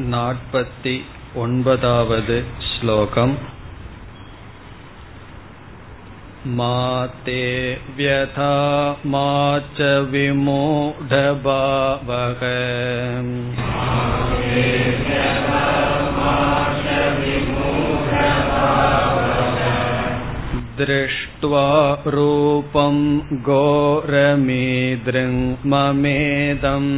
नापति ओन्पदावद् श्लोकम् मा ते व्यथा मा च विमूढभावः दृष्ट्वा रूपं घोरमीदृङ् ममेदम्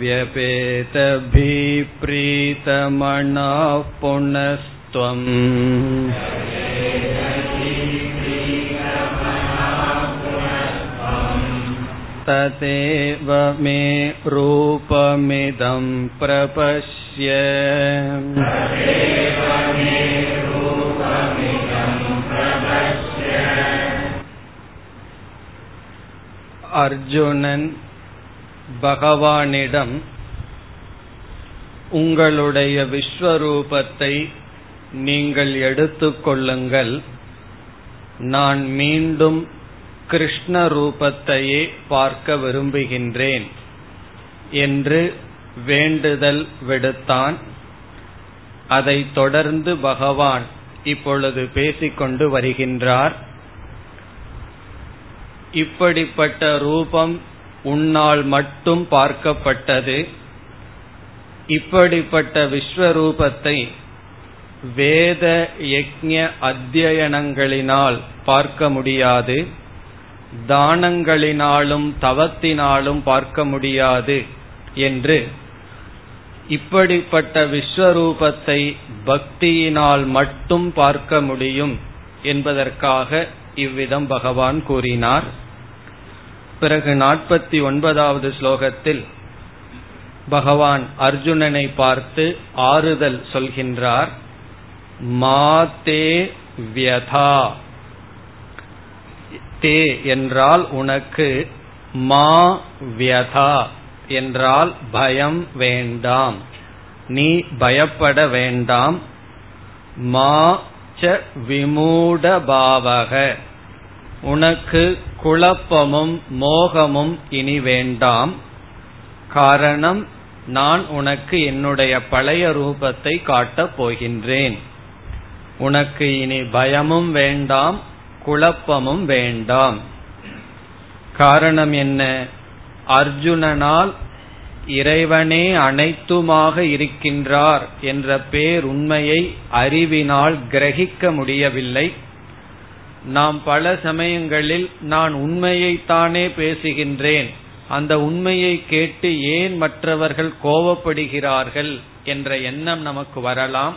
व्यपेतभिप्रीतमणाः पुनस्त्वम् तदेव मे रूपमिदं प्रपश्य அர்ஜுனன் பகவானிடம் உங்களுடைய விஸ்வரூபத்தை நீங்கள் எடுத்துக்கொள்ளுங்கள் நான் மீண்டும் கிருஷ்ண ரூபத்தையே பார்க்க விரும்புகின்றேன் என்று வேண்டுதல் விடுத்தான். அதைத் தொடர்ந்து பகவான் இப்பொழுது பேசிக்கொண்டு வருகின்றார். இப்படிப்பட்ட ரூபம் உன்னால் மட்டும் பார்க்கப்பட்டது. இப்படிப்பட்ட விஸ்வரூபத்தை வேத யஜ்ய அத்தியனங்களினால் பார்க்க முடியாது. தானங்களினாலும் தவத்தினாலும் பார்க்க முடியாது என்று. இப்படிப்பட்ட விஸ்வரூபத்தை பக்தியினால் மட்டும் பார்க்க முடியும் என்பதற்காக இவ்விதம் பகவான் கூறினார். பிறகு நாற்பத்தி ஒன்பதாவது ஸ்லோகத்தில் பகவான் அர்ஜுனனை பார்த்து ஆறுதல் சொல்கின்றார் மாதே வியதா. தே என்றால் உனக்கு மா வியதா என்றால் பயம் வேண்டாம் நீ பயப்பட வேண்டாம். மா ச விமூடபாவக. உனக்கு குழப்பமும் மோகமும் இனி வேண்டாம். காரணம் நான் உனக்கு என்னுடைய பழைய ரூபத்தை காட்டப் போகின்றேன். உனக்கு இனி பயமும் வேண்டாம் குழப்பமும் வேண்டாம். காரணம் என்ன? அர்ஜுனனால் இறைவனே அனைத்துமாக இருக்கின்றார் என்ற பேருண்மையை அறிவினால் கிரகிக்க முடியவில்லை. நாம் பல சமயங்களில் நான் உண்மையைத்தானே பேசுகின்றேன். அந்த உண்மையை கேட்டு ஏன் மற்றவர்கள் கோபப்படுகிறார்கள் என்ற எண்ணம் நமக்கு வரலாம்.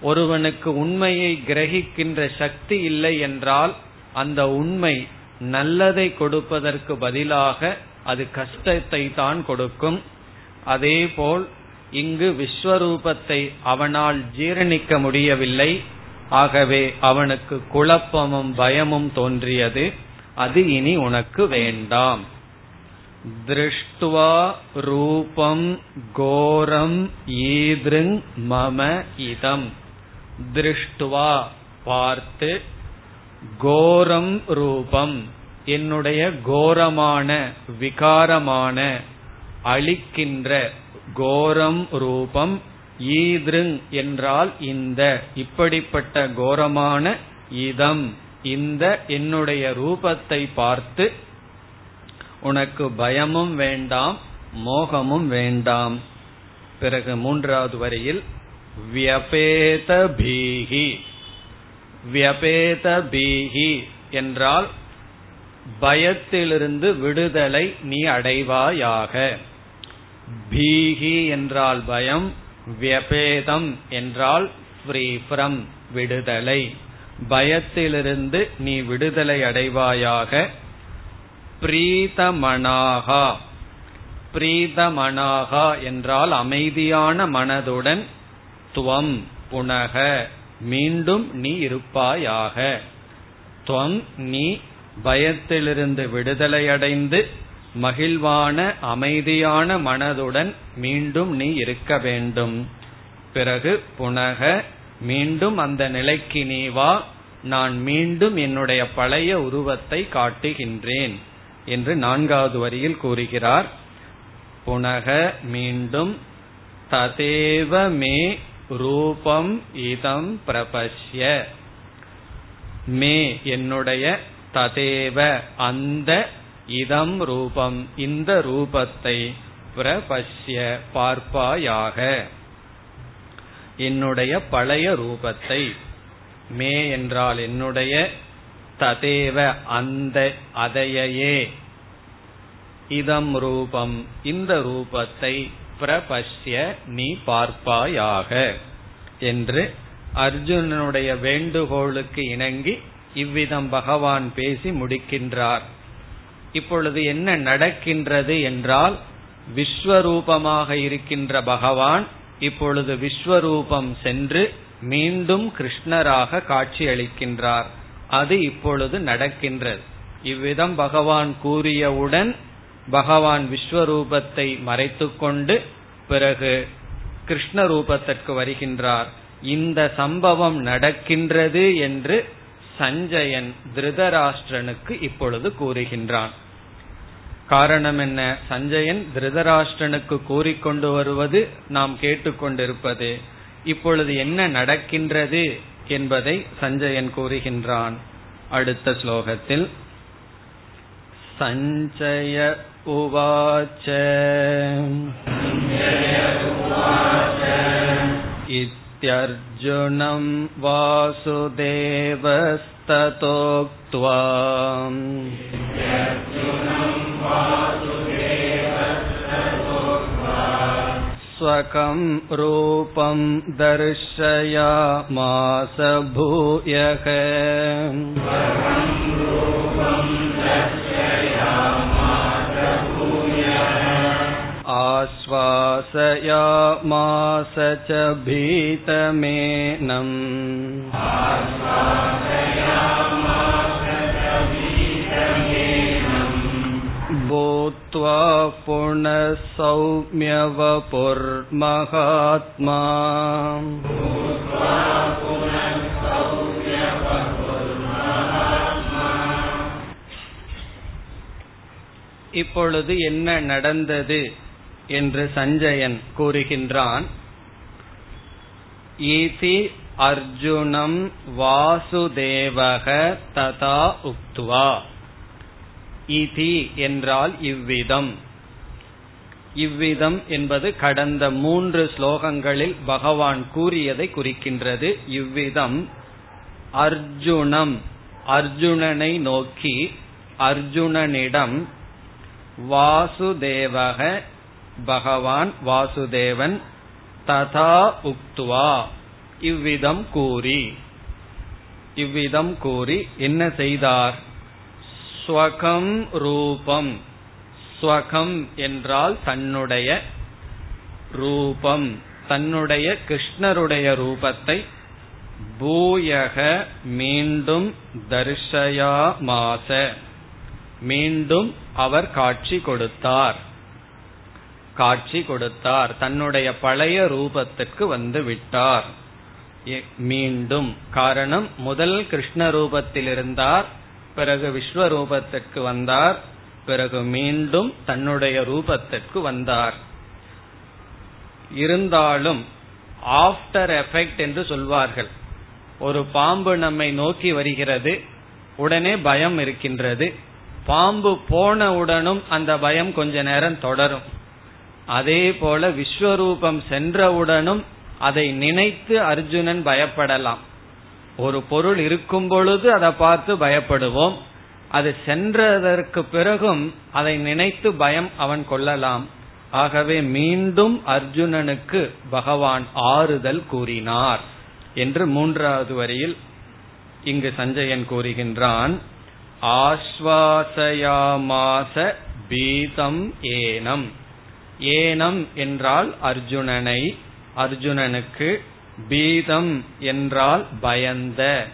ஒருவனுக்கு உண்மையை கிரகிக்கின்ற சக்தி இல்லை என்றால் அந்த உண்மை நல்லதை கொடுப்பதற்கு பதிலாக அது கஷ்டத்தை தான் கொடுக்கும். அதேபோல் இங்கு விஸ்வரூபத்தை அவனால் ஜீரணிக்க முடியவில்லை. ஆகவே அவனுக்கு குழப்பமும் பயமும் தோன்றியது. அது இனி உனக்கு வேண்டாம். திருஷ்டுவா ரூபம் கோரம் ஈதிருங் மம இதம். திருஷ்டுவா பார்த்து கோரம் ரூபம் என்னுடைய கோரமான விகாரமான அழிக்கின்ற கோரம் ரூபம் ஈதிருங் என்றால் இந்த இப்படிப்பட்ட கோரமான இதம். இந்த என்னுடைய ரூபத்தை பார்த்து உனக்கு பயமும் வேண்டாம் மோகமும் வேண்டாம். பிறகு மூன்றாவது வரியில் வியபேத பீகி வியபேத பீகி என்றால் பயத்திலிருந்து விடுதலை நீ அடைவாயாக. பீகி என்றால் பயம் வியபேதம் என்றால் ஃப்ரீ ஃப்ரம் விடுதலை. பயத்திலிருந்து நீ விடுதலை அடைவாயாக. பிரீதமனாகா. பிரீதமனாகா என்றால் அமைதியான மனதுடன் துவம் புனக. மீண்டும் நீ இருப்பாயாக. துவம் நீ பயத்திலிருந்து விடுதலையடைந்து மகிழ்வான அமைதியான மனதுடன் மீண்டும் நீ இருக்க வேண்டும். பிறகு புனக மீண்டும் அந்த நிலைக்கு நீ வா நான் மீண்டும் என்னுடைய பழைய உருவத்தை காட்டுகின்றேன் என்று நான்காவது வரியில் கூறுகிறார். புனக மீண்டும் ததேவ மே ரூபம் இதம் பிரபஷ்ய. மே என்னுடைய ததேவ அந்த இதம் ரூபம். இந்த ரூபத்தை பிரபஷ்ய பார்ப்பாயாக. என்னுடைய பழைய ரூபத்தை. மே என்றால் என்னுடைய ததேவ அந்த அதையே இதம் ரூபம். இந்த ரூபத்தை பிரபஷ்ய நீ பார்ப்பாயாக. என்று அர்ஜுனனுடைய வேண்டுகோளுக்கு இணங்கி இவ்விதம் பகவான் பேசி முடிக்கின்றார். இப்பொழுது என்ன நடக்கின்றது என்றால் விஸ்வரூபமாக இருக்கின்ற பகவான் இப்பொழுது விஸ்வரூபம் சென்று மீண்டும் கிருஷ்ணராக காட்சி அளிக்கின்றார் அது இப்பொழுது நடக்கின்றது. இவ்விதம் பகவான் கூறியவுடன் பகவான் விஸ்வரூபத்தை மறைத்துக்கொண்டு பிறகு கிருஷ்ண ரூபத்திற்கு வருகின்றார். இந்த சம்பவம் நடக்கின்றது என்று சஞ்சயன் திருதராஷ்டிரனுக்கு இப்பொழுது கூறுகின்றான். காரணம் என்ன சஞ்சயன் திருதராஷ்டிரனுக்கு கூறிக்கொண்டு வருவது நாம் கேட்டுக்கொண்டிருப்பது இப்பொழுது என்ன நடக்கின்றது என்பதை சஞ்சயன் கூறுகின்றான் அடுத்த ஸ்லோகத்தில் சஞ்சய उवाच इत्यर्जुनं वासुदेवस्ततोक्त्वा स्वकं रूपं दर्शयामास भूयः आश्वासयामास च भीतमेनम् भूत्वा पुनः सौम्यवपुर्महात्मा இப்பொழுது என்ன நடந்தது என்று சஞ்சயன் கூறுகின்றான். ஈதி அர்ஜுனம் வாசுதேவக ததா உக்துவா. இதி என்றால் இவ்விதம். இவ்விதம் என்பது கடந்த மூன்று ஸ்லோகங்களில் பகவான் கூறியதை குறிக்கின்றது. இவ்விதம் அர்ஜுனம் அர்ஜுனனை நோக்கி அர்ஜுனனிடம் வாசுதேவக பகவான் வாசுதேவன் ததா உக்துவா. இவ்விதம் கூறி. இவ்விதம் கூறி என்ன செய்தார்? ஸ்வகம் ரூபம். ஸ்வகம் என்றால் தன்னுடைய ரூபம். தன்னுடைய கிருஷ்ணருடைய ரூபத்தை பூயக மீண்டும் தர்ஷயா மாச மீண்டும் அவர் காட்சி கொடுத்தார். காட்சி கொடுத்தார். தன்னுடைய பழைய ரூபத்திற்கு வந்து விட்டார். மீண்டும் காரணம் முதல் கிருஷ்ண ரூபத்தில் இருந்தார் பிறகு விஸ்வரூபத்திற்கு வந்தார் பிறகு மீண்டும் தன்னுடைய ரூபத்திற்கு வந்தார். இருந்தாலும் ஆஃப்டர் எஃபெக்ட் என்று சொல்வார்கள். ஒரு பாம்பு நம்மை நோக்கி வருகிறது உடனே பயம் இருக்கின்றது. பாம்பு போனவுடனும் அந்த பயம் கொஞ்ச நேரம் தொடரும். அதே போல விஸ்வரூபம் சென்றவுடனும் அதை நினைத்து அர்ஜுனன் பயப்படலாம். ஒரு பொருள் இருக்கும் பொழுது அதை பார்த்து பயப்படுவோம். அது சென்றதற்கு பிறகும் அதை நினைத்து பயம் அவன் கொள்ளலாம். ஆகவே மீண்டும் அர்ஜுனனுக்கு பகவான் ஆறுதல் கூறினார் என்று மூன்றாவது வரியில் இங்கு சஞ்சயன் கூறுகின்றான். ஆஸ்வாசயாமாச பீதம் ஏனம். ஏனம் என்றால் அர்ஜுனனை அர்ஜுனனுக்கு பீதம் என்றால் பயந்த.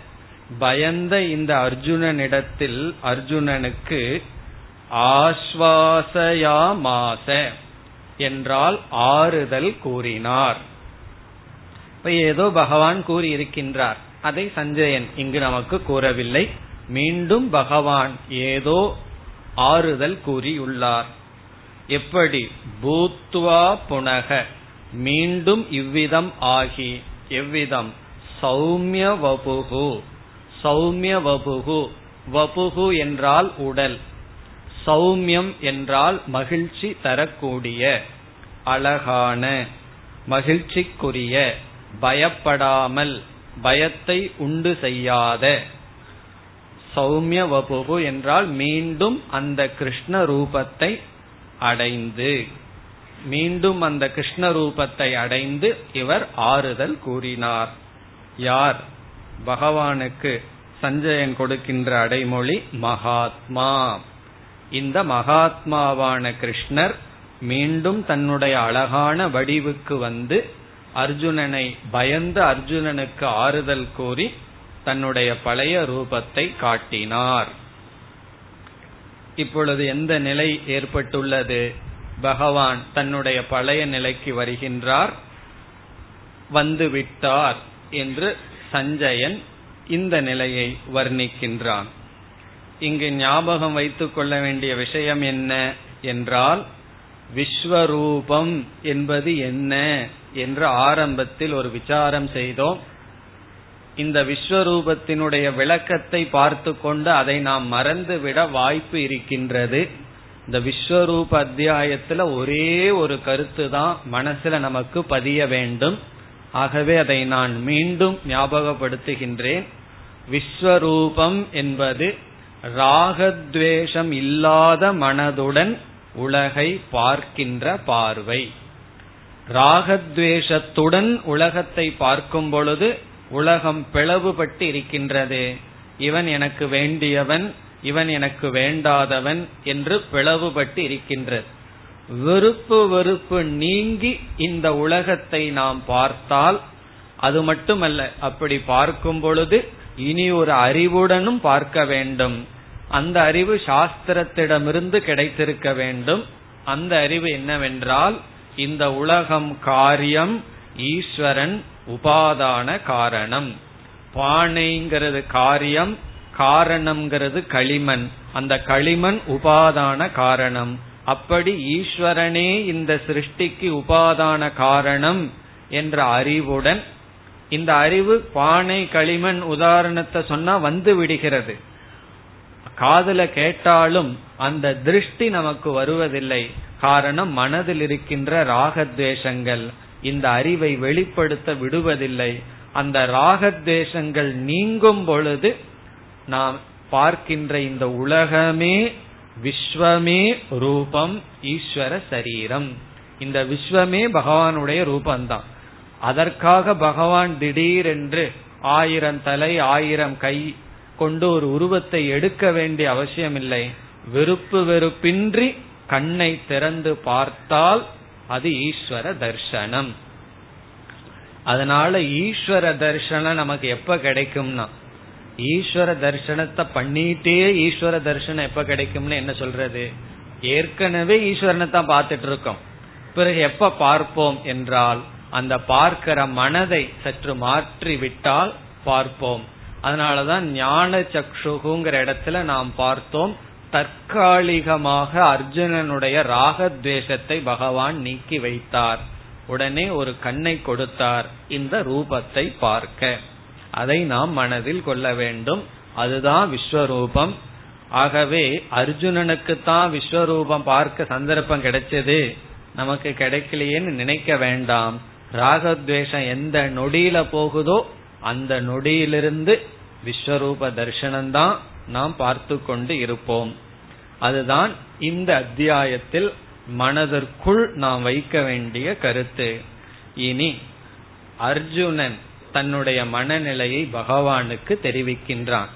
பயந்த இந்த அர்ஜுனனிடத்தில் அர்ஜுனனுக்கு ஆஸ்வாசயாமாச என்றால் ஆறுதல் கூறினார். இப்ப ஏதோ பகவான் கூறியிருக்கின்றார். அதை சஞ்சயன் இங்கு நமக்கு கூறவில்லை. மீண்டும் பகவான் ஏதோ ஆறுதல் கூறியுள்ளார். எப்படி? பூத்வா புனக. மீண்டும் இவ்விதம் ஆகி எவ்விதம்? சௌமிய வபுகு சௌமிய வபுகு வபுகு என்றால் உடல். சௌமியம் என்றால் மகிழ்ச்சி தரக்கூடிய அழகான மகிழ்ச்சிக்குரிய பயப்படாமல் பயத்தை உண்டு செய்யாத. சௌமிய வபுகு என்றால் மீண்டும் அந்த கிருஷ்ண ரூபத்தை அடைந்து. மீண்டும் அந்த கிருஷ்ண ரூபத்தை அடைந்து இவர் ஆறுதல் கூறினார். யார்? பகவானுக்கு சஞ்சயன் கொடுக்கின்ற அடைமொழி மகாத்மா. இந்த மகாத்மாவான கிருஷ்ணர் மீண்டும் தன்னுடைய அழகான வடிவுக்கு வந்து அர்ஜுனனை பயந்து அர்ஜுனனுக்கு ஆறுதல் கூறி தன்னுடைய பழைய ரூபத்தை காட்டினார். இப்பொழுது எந்த நிலை ஏற்பட்டுள்ளது? பகவான் தன்னுடைய பழைய நிலைக்கு வருகின்றார். வந்துவிட்டார் என்று சஞ்சயன் இந்த நிலையை வர்ணிக்கின்றான். இங்கு ஞாபகம் வைத்துக் கொள்ள வேண்டிய விஷயம் என்ன என்றால் விஸ்வரூபம் என்பது என்ன என்று ஆரம்பத்தில் ஒரு விசாரம் செய்தோம். இந்த விஸ்வரூபத்தினுடைய விளக்கத்தை பார்த்து கொண்டு அதை நாம் மறந்துவிட வாய்ப்பு இருக்கின்றது. இந்த விஸ்வரூப அத்தியாயத்துல ஒரே ஒரு கருத்து தான் மனசுல நமக்கு பதிய வேண்டும். ஆகவே அதை நான் மீண்டும் ஞாபகப்படுத்துகின்றேன். விஸ்வரூபம் என்பது ராகத்வேஷம் இல்லாத மனதுடன் உலகை பார்க்கின்ற பார்வை. ராகத்வேஷத்துடன் உலகத்தை பார்க்கும் பொழுது உலகம் பிளவுபட்டு இருக்கின்றது இவன் எனக்கு வேண்டியவன் இவன் எனக்கு வேண்டாதவன் என்று பிளவுபட்டு இருக்கின்றது வெறுப்பு வெறுப்பு நீங்கி இந்த உலகத்தை நாம் பார்த்தால் அது மட்டுமல்ல அப்படி பார்க்கும் பொழுது இனி ஒரு அறிவுடனும் பார்க்க வேண்டும். அந்த அறிவு சாஸ்திரத்திடமிருந்து கிடைத்திருக்க வேண்டும். அந்த அறிவு என்னவென்றால் இந்த உலகம் காரியம் ஈஸ்வரன் உபாதான காரணம். பானைங்கிறது காரியம் காரணம்ங்கிறது களிமண். அந்த களிமண் உபாதான காரணம். அப்படி ஈஸ்வரனே இந்த சிருஷ்டிக்கு உபாதான காரணம் என்ற அறிவுடன் இந்த அறிவு பானை களிமண் உதாரணத்தை சொன்னா வந்து விடுகிறது. காதல கேட்டாலும் அந்த திருஷ்டி நமக்கு வருவதில்லை. காரணம் மனதில் இருக்கின்ற ராகத்வேஷங்கள். இந்த அறிவை வெளிப்படுத்த விடுவதில்லை. அந்த ராகத்வேஷங்கள் நீங்கும் பொழுது நாம் பார்க்கின்ற இந்த உலகமே விஸ்வமே ரூபம் ஈஸ்வர சரீரம். இந்த விஸ்வமே பகவானுடைய ரூபந்தான். அதற்காக பகவான் திடீரென்று ஆயிரம் தலை ஆயிரம் கை கொண்டு ஒரு உருவத்தை எடுக்க வேண்டிய அவசியமில்லை. வெறுப்பு வெறுப்பின்றி கண்ணை திறந்து பார்த்தால் அது ஈஸ்வர தர்சனம். அதனால ஈஸ்வர தர்சனம் நமக்கு எப்ப கிடைக்கும்னா ஈஸ்வர தர்சனத்தை பண்ணிட்டே ஈஸ்வர தர்சனம் எப்ப கிடைக்கும்னு என்ன சொல்றது? ஏற்கனவே ஈஸ்வரனை தான் பார்த்துட்டு இருக்கோம் பிறகு எப்ப பார்ப்போம் என்றால் அந்த பார்க்கிற மனதை சற்று மாற்றி விட்டால் பார்ப்போம். அதனாலதான் ஞான சக்ஷுகுங்கிற இடத்துல நாம் பார்த்தோம் தற்காலிகமாக அர்ஜுனனுடைய ராகத்வேஷத்தை பகவான் நீக்கி வைத்தார். உடனே ஒரு கண்ணை கொடுத்தார். இந்த ரூபத்தை பார்க்க. அதை நாம் மனதில் கொள்ள வேண்டும். அதுதான் விஸ்வரூபம். ஆகவே அர்ஜுனனுக்கு தான் விஸ்வரூபம் பார்க்க சந்தர்ப்பம் கிடைச்சது. நமக்கு கிடைக்கலையேன்னு நினைக்க வேண்டாம். ராகத்வேஷம் எந்த நொடியில போகுதோ அந்த நொடியிலிருந்து விஸ்வரூப தர்சனம்தான் நாம் பார்த்து கொண்டு இருப்போம். அதுதான் இந்த அத்தியாயத்தில் மனதிற்குள் நாம் வைக்க வேண்டிய கருத்து. இனி அர்ஜுனன் தன்னுடைய மனநிலையை பகவானுக்கு தெரிவிக்கின்றான்.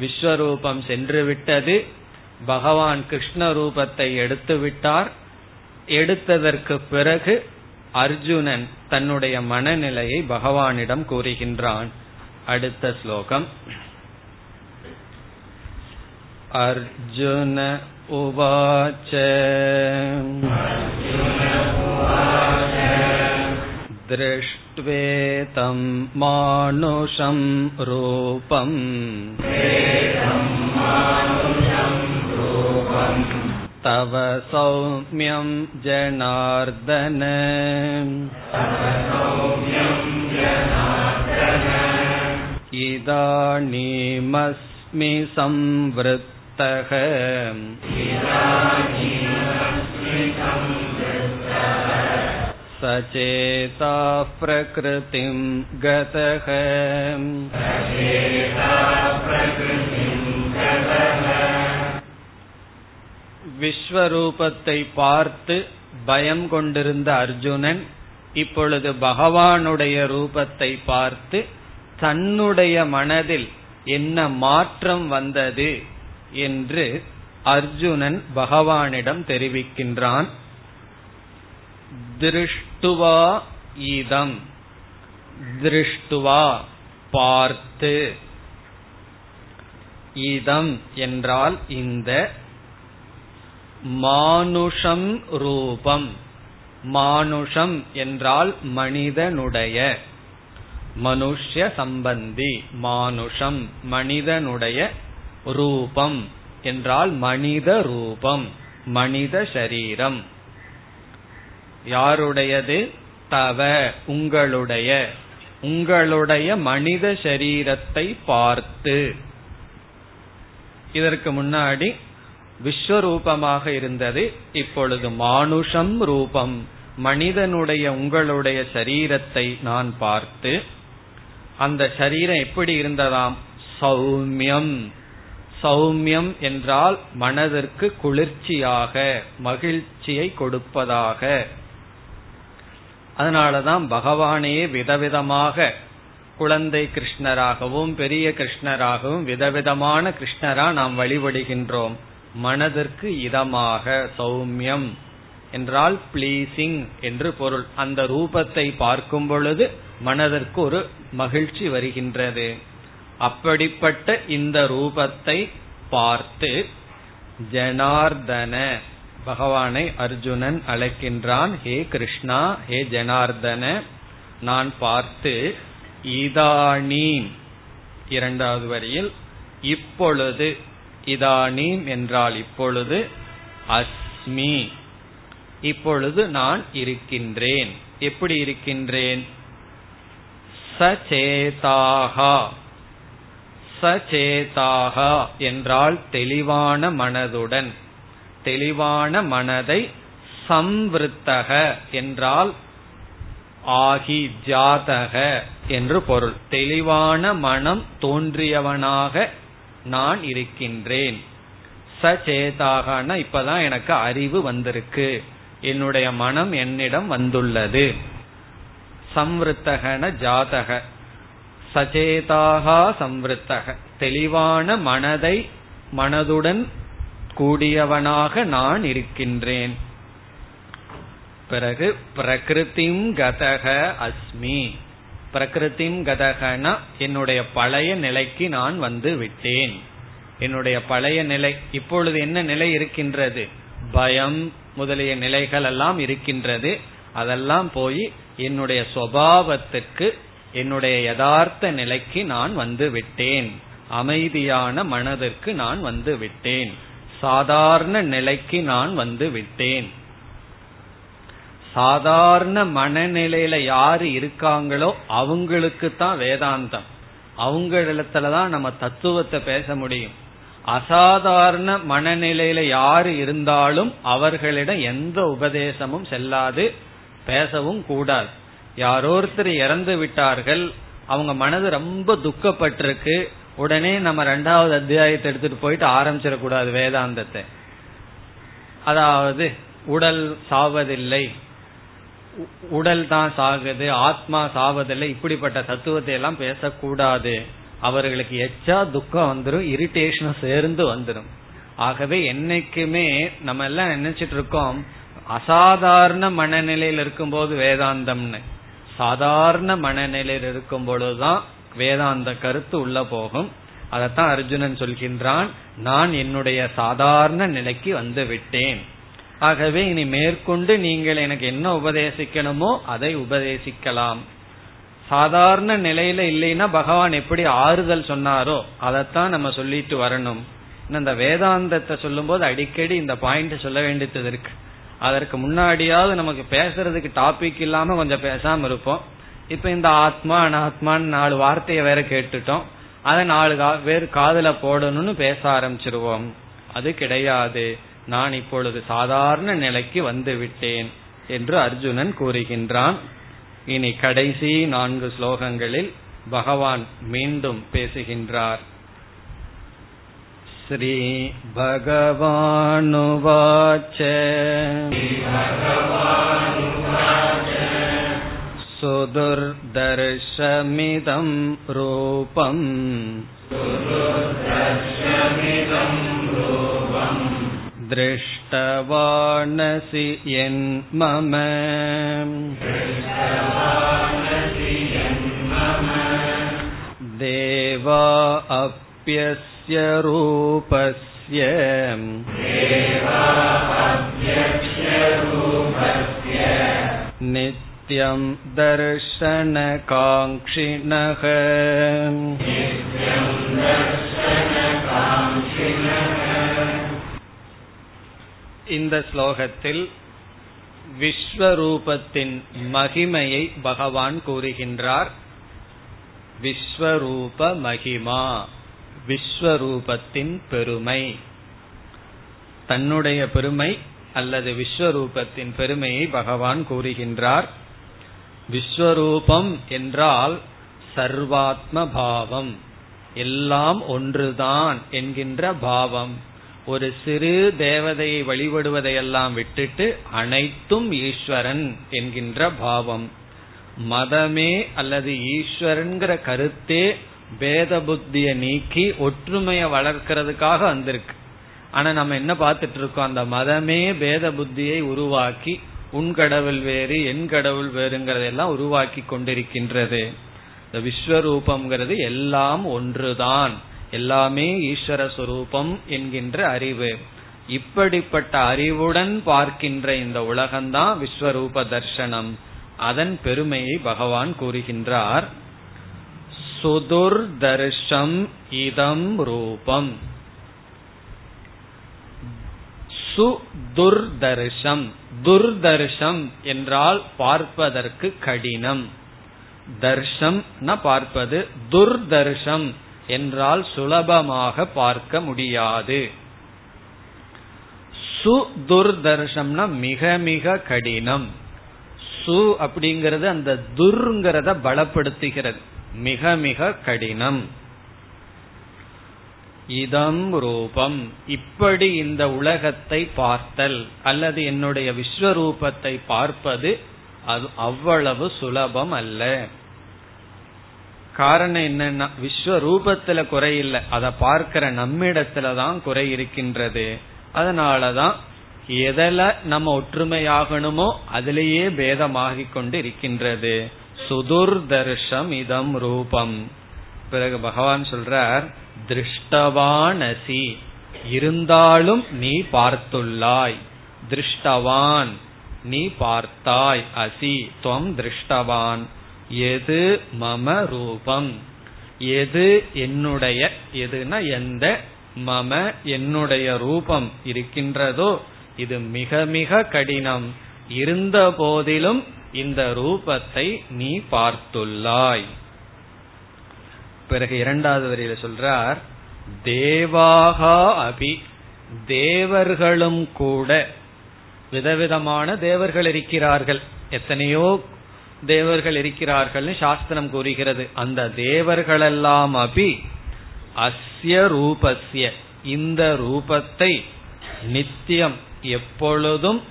விஸ்வரூபம் சென்று விட்டது. பகவான் கிருஷ்ண ரூபத்தை எடுத்து விட்டார். எடுத்ததற்கு பிறகு அர்ஜுனன் தன்னுடைய மனநிலையை பகவானிடம் கூறுகின்றான். அடுத்த ஸ்லோகம். अर्जुन उवाच दृष्ट्वा दृष्ट्वेतं मानुषं रूपम् तव सौम्यं जनार्दन इदानीमस्मि संवृत्तः सचेता प्रकृतिं गतः விஸ்வரூபத்தை பார்த்து பயம் கொண்டிருந்த அர்ஜுனன் இப்பொழுது பகவானுடைய ரூபத்தை பார்த்து தன்னுடைய மனதில் என்ன மாற்றம் வந்தது என்று அர்ஜுனன் பகவானிடம் தெரிவிக்கின்றான். திருஷ்டுவா இதம். திருஷ்டுவா பார்த்து. இதம் என்றால் இந்த மானுஷம் ரூபம். மானுஷம் என்றால் மனிதனுடைய. மனுஷ்ய சம்பந்தி மானுஷம் மனிதனுடைய ரூபம் என்றால் மனித ரூபம் மனித சரீரம். யாருடையது? தவ உங்களுடைய. உங்களுடைய மனித சரீரத்தை பார்த்து. இதற்கு முன்னாடி விஸ்வரூபமாக இருந்தது இப்பொழுது மானுஷம் ரூபம் மனிதனுடைய உங்களுடைய சரீரத்தை நான் பார்த்து. அந்த சரீரம் எப்படி இருந்ததாம்? சௌமியம். சௌமியம் என்றால் மனதிற்கு குளிர்ச்சியாக மகிழ்ச்சியை கொடுப்பதாக. அதனாலதான் பகவானே விதவிதமாக குழந்தை கிருஷ்ணராகவும் பெரிய கிருஷ்ணராகவும் விதவிதமான கிருஷ்ணரா நாம் வழிபடுகின்றோம். மனதிற்கு இதமாக சௌமியம் என்றால் பிளீசிங் என்று பொருள். அந்த ரூபத்தை பார்க்கும் பொழுது மனதிற்கு ஒரு மகிழ்ச்சி வருகின்றது. அப்படிப்பட்ட இந்த ரூபத்தை பார்த்து ஜனார்தன. பகவானை அர்ஜுனன் அழைக்கின்றான். ஹே கிருஷ்ணா ஹே ஜனார்தன. நான் பார்த்து இதானீம். இரண்டாவது வரியில் இப்பொழுது இதானீம் என்றால் இப்பொழுது அஸ்மி. இப்பொழுது நான் இருக்கின்றேன். எப்படி இருக்கின்றேன்? சச்சேதாகா. சச்சேதாகா என்றால் தெளிவான மனதுடன். தெளிவான மனதை சம்விருத்தக என்றால் ஆகி ஜாதக என்று பொருள். தெளிவான மனம் தோன்றியவனாக நான் இருக்கின்றேன். சச்சேதாகனா இப்பதான் எனக்கு அறிவு வந்திருக்கு. என்னுடைய மனம் என்னிடம் வந்துள்ளது. சம்வத்தகன ஜாதக. சச்சேதாகா சம்வத்தக தெளிவான மனதை மனதுடன் கூடியவனாக நான் இருக்கின்றேன். பிறகு பிரகிருதிம் கதக அஸ்மி. பிரகிருதிம் கதகனா என்னுடைய பழைய நிலைக்கு நான் வந்து விட்டேன். என்னுடைய பழைய நிலை இப்பொழுது என்ன நிலை இருக்கின்றது? பயம் முதலிய நிலைகள் எல்லாம் இருக்கின்றது. அதெல்லாம் போய் என்னுடைய சுவாவத்திற்கு என்னுடைய யதார்த்த நிலைக்கு நான் வந்து விட்டேன் அமைதியான மனதிற்கு நான் வந்து விட்டேன் சாதாரண நிலைக்கு நான் வந்து விட்டேன் சாதாரண மனநிலையில யாரு இருக்காங்களோ அவங்களுக்கு தான் வேதாந்தம் அவங்களிடத்துலதான் நம்ம தத்துவத்தை பேச முடியும். அசாதாரண மனநிலையில யாரு இருந்தாலும் அவர்களிடம் எந்த உபதேசமும் செல்லாது பேசவும் கூடாது. யாரோ ஒருத்தர் இறந்து விட்டார்கள். அவங்க மனது ரொம்ப துக்கப்பட்டிருக்கு. உடனே நம்ம ரெண்டாவது அத்தியாயத்தை எடுத்துட்டு போயிட்டு ஆரம்பிச்சிடக்கூடாது வேதாந்தத்தை. அதாவது உடல் சாவதில்லை. உடல் தான் சாகுது ஆத்மா சாவதில்லை. இப்படிப்பட்ட தத்துவத்தை எல்லாம் பேசக்கூடாது. அவர்களுக்கு எச்சா துக்கம் வந்துடும் இரிட்டேஷனும் சேர்ந்து வந்துடும் ஆகவே என்னைக்குமே நம்ம எல்லாம் நினைச்சிட்டு இருக்கோம் அசாதாரண மனநிலையில் இருக்கும்போது வேதாந்தம்னு. சாதாரண மனநிலையில் இருக்கும் பொழுதுதான் வேதாந்த கருத்து உள்ள போகும். அதத்தான் அர்ஜுனன் சொல்கின்றான் நான் என்னுடைய சாதாரண நிலைக்கு வந்து விட்டேன். ஆகவே இனி மேற்கொண்டு நீங்கள் எனக்கு என்ன உபதேசிக்கணுமோ அதை உபதேசிக்கலாம். சாதாரண நிலையில இல்லைன்னா பகவான் எப்படி ஆறுதல் சொன்னாரோ அதைத்தான் நம்ம சொல்லிட்டு வரணும். இந்த வேதாந்தத்தை சொல்லும் போது அடிக்கடி இந்த பாயிண்ட் சொல்ல வேண்டியது இருக்கு. அதற்கு முன்னாடியாவது நமக்கு பேசுறதுக்கு டாபிக் இல்லாம கொஞ்சம் பேசாம இருப்போம். இப்ப இந்த ஆத்மா அனாத்மான்னு நாலு வார்த்தையை வேற கேட்டுட்டோம். அதை நாலு வேறு காதல போடணும்னு பேச ஆரம்பிச்சிருவோம். அது கிடையாது. நான் இப்பொழுது சாதாரண நிலைக்கு வந்து விட்டேன் என்று அர்ஜுனன் கூறுகின்றான். இனி கடைசி நான்கு ஸ்லோகங்களில் பகவான் மீண்டும் பேசுகின்றார். श्रीभगवानुवाच सुदुर्दर्शमिदं रूपम् दृष्टवानसि यन्मम देवा अप्यस्य रूपस्य नित्यं दर्शनकाङ्क्षिणः இந்த ஸ்லோகத்தில் விஸ்வரூபத்தின் மகிமையை பகவான் கூறுகின்றார் விஸ்வரூப மகிமா விஸ்வரூபத்தின் பெருமை. தன்னுடைய பெருமை அல்லது விஸ்வரூபத்தின் பெருமையை பகவான் கூறுகின்றார். விஸ்வரூபம் என்றால் சர்வாத்ம பாவம். எல்லாம் ஒன்றுதான் என்கின்ற பாவம். ஒரு சிறு தேவதையை வழிபடுவதையெல்லாம் விட்டுட்டு அனைத்தும் ஈஸ்வரன் என்கின்ற பாவம். மதமே அல்லது ஈஸ்வரன்கிற கருத்தே பேத புத்திய நீக்கி ஒற்றுமைய வளர்க்கறதுக்காக வந்திருக்கு. ஆனா நம்ம என்ன பார்த்துட்டு இருக்கோம்? அந்த மதமே பேத புத்தியை உருவாக்கி உன் கடவுள் வேறு என் கடவுள் வேறுங்கிறதெல்லாம் உருவாக்கி கொண்டிருக்கின்றது. இந்த விஸ்வரூபம்ங்கிறது எல்லாம் ஒன்றுதான். எல்லாமே ஈஸ்வர சுரூபம் என்கின்ற அறிவு. இப்படிப்பட்ட அறிவுடன் பார்க்கின்ற இந்த உலகம்தான் விஸ்வரூப தர்சனம் அதன் பெருமையை பகவான் கூறுகின்றார். சுதுர்தர்ஷம் இதம் ரூபம் சுதுர்தர்ஷம் துர்தர்ஷம் என்றால் பார்ப்பதற்கு கடினம்। தர்ஷம் பார்ப்பது துர்தர்ஷம் என்றால் சுலபமாக பார்க்க முடியாது। சுதுர்தர்ஷம்னா மிக மிக கடினம்। சு அப்படிங்கறது அந்த துர்ங்கிறத பலப்படுத்துகிறது। மிக மிக கடினம். இதம் ரூபம். இப்படி இந்த உலகத்தை பார்த்தல் அல்லது என்னுடைய விஸ்வரூபத்தை பார்ப்பது அது அவ்வளவு சுலபம் அல்ல. காரணம் என்னன்னா விஸ்வரூபத்துல குறை இல்லை. அதை பார்க்கிற நம்மிடத்துலதான் குறை இருக்கின்றது. அதனாலதான் எதில நம்ம ஒற்றுமையாகணுமோ அதிலேயே பேதமாகிக் கொண்டு இருக்கின்றது. சுதுர்தர்ஷம் இதம் ரூபம். பிறகு பகவான் சொல்றார் திருஷ்டவானசி இருந்தாலும் நீ பார்த்துள்ளாய். திருஷ்டவான் நீ பார்த்தாய். அசி துவம் திருஷ்டவான். எது மம ரூபம்? எது என்னுடைய எதுனா எந்த மம என்னுடைய ரூபம் இருக்கின்றதோ இது மிக மிக கடினம். இருந்த போதிலும் இந்த ரூபத்தை நீ பார்த்துள்ளாய். பிறகு இரண்டாவது வரியில சொல்றார் தேவாகா அபி தேவர்களும் கூட. விதவிதமான தேவர்கள் இருக்கிறார்கள். எத்தனையோ தேவர்கள் இருக்கிறார்கள் சாஸ்திரம் கூறுகிறது. அந்த தேவர்களெல்லாம் அபி அஸ்ய ரூபஸ்ய. இந்த ரூபத்தை நித்தியம் எப்பொழுதும்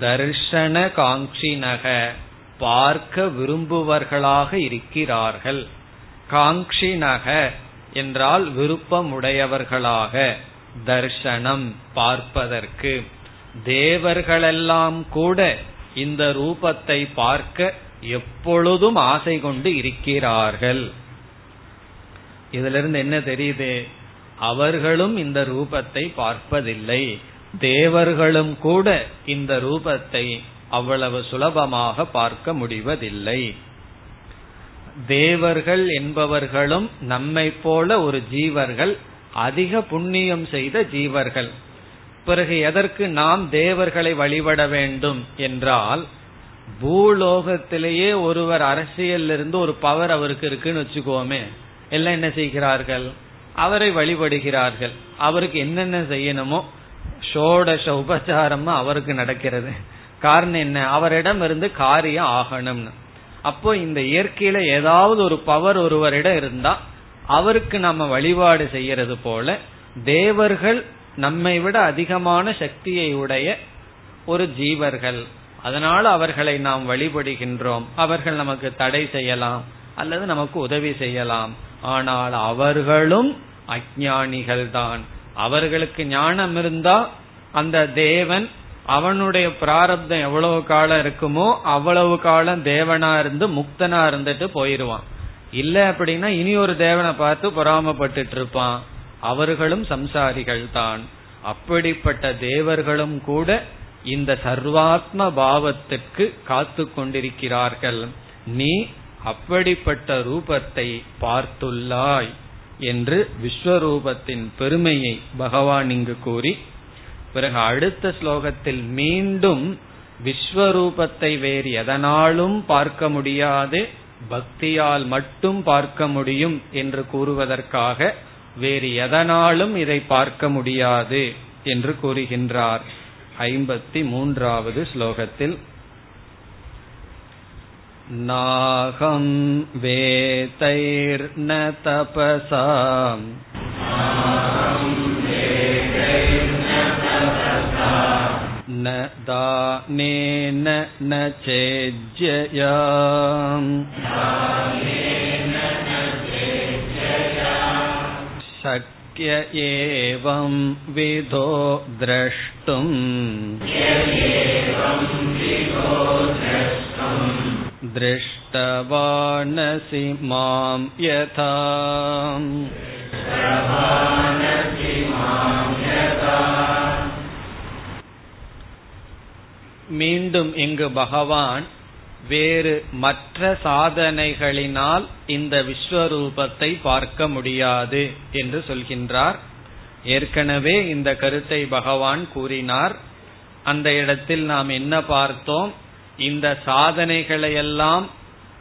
தர்ஷன காங்கினக பார்க்க விரும்புவர்களாக இருக்கிறார்கள். காங்கினக என்றால் விருப்பமுடையவர்களாக. தர்ஷனம் பார்ப்பதற்கு. தேவர்களெல்லாம் கூட இந்த ரூபத்தை பார்க்க எப்பொழுதும் ஆசை கொண்டு இருக்கிறார்கள். இதுல இருந்து என்ன தெரியுது? அவர்களும் இந்த ரூபத்தை பார்ப்பதில்லை. தேவர்களும் கூட இந்த ரூபத்தை அவ்வளவு சுலபமாக பார்க்க முடிவதில்லை. தேவர்கள் என்பவர்களும் நம்மை போல ஒரு ஜீவர்கள் அதிக புண்ணியம் செய்த ஜீவர்கள். பிறகு எதற்கு நாம் தேவர்களை வழிபட வேண்டும் என்றால் பூலோகத்திலேயே ஒருவர் அரசியல் இருந்து ஒரு பவர் அவருக்கு இருக்குன்னு வச்சுக்கோமே எல்லாம் என்ன செய்கிறார்கள்? அவரை வழிபடுகிறார்கள். அவருக்கு என்னென்ன செய்யணுமோ ஷோடச உபச்சாரமா அவருக்கு நடக்கிறது. காரணம் என்ன? அவரிடம் இருந்து காரியம் ஆகணும்னு. அப்போ இந்த இயற்கையில ஏதாவது ஒரு பவர் ஒருவரிடம் இருந்தா அவருக்கு நம்ம வழிபாடு செய்யறது போல தேவர்கள் நம்மை விட அதிகமான சக்தியை உடைய ஒரு ஜீவர்கள். அதனால அவர்களை நாம் வழிபடுகின்றோம். அவர்கள் நமக்கு தடை செய்யலாம். அல்லது நமக்கு உதவி செய்யலாம். ஆனால் அவர்களும் அஜானிகள் தான் அவர்களுக்கு ஞானம் இருந்தா அந்த தேவன் அவனுடைய பிராரப்தம் எவ்வளவு காலம் இருக்குமோ அவ்வளவு காலம் தேவனா இருந்து முக்தனா இருந்துட்டு போயிருவான். இல்ல அப்படின்னா இனி ஒரு தேவனை பார்த்து பொறாமப்பட்டுட்டு இருப்பான். அவர்களும் சம்சாரிகள் தான். அப்படிப்பட்ட தேவர்களும் கூட இந்த சர்வாத்ம பாவத்திற்கு காத்து கொண்டிருக்கிறார்கள். நீ அப்படிப்பட்ட ரூபத்தை பார்த்துள்ளாய் என்று விஸ்வரூபத்தின் பெருமையை பகவான் இங்கு கூறி பிறகு அடுத்த ஸ்லோகத்தில் மீண்டும் விஸ்வரூபத்தை வேறு எதனாலும் பார்க்க முடியாது பக்தியால் மட்டும் பார்க்க முடியும் என்று கூறுவதற்காக வேறு எதனாலும் இதை பார்க்க முடியாது என்று கூறுகின்றார். ஐம்பத்தி மூன்றாவது ஸ்லோகத்தில் நாகம் வேதைர்ன தபசாம் न दानेन न चेज्यया शक्य एवं विधो द्रष्टुम् दृष्टवानसि मां यथा மீண்டும் இங்கு பகவான் வேறு மற்ற சாதனைகளினால் இந்த விஸ்வரூபத்தை பார்க்க முடியாது என்று சொல்கின்றார். ஏற்கனவே இந்த கருத்தை பகவான் கூறினார். அந்த இடத்தில் நாம் என்ன பார்த்தோம்? இந்த சாதனைகளையெல்லாம்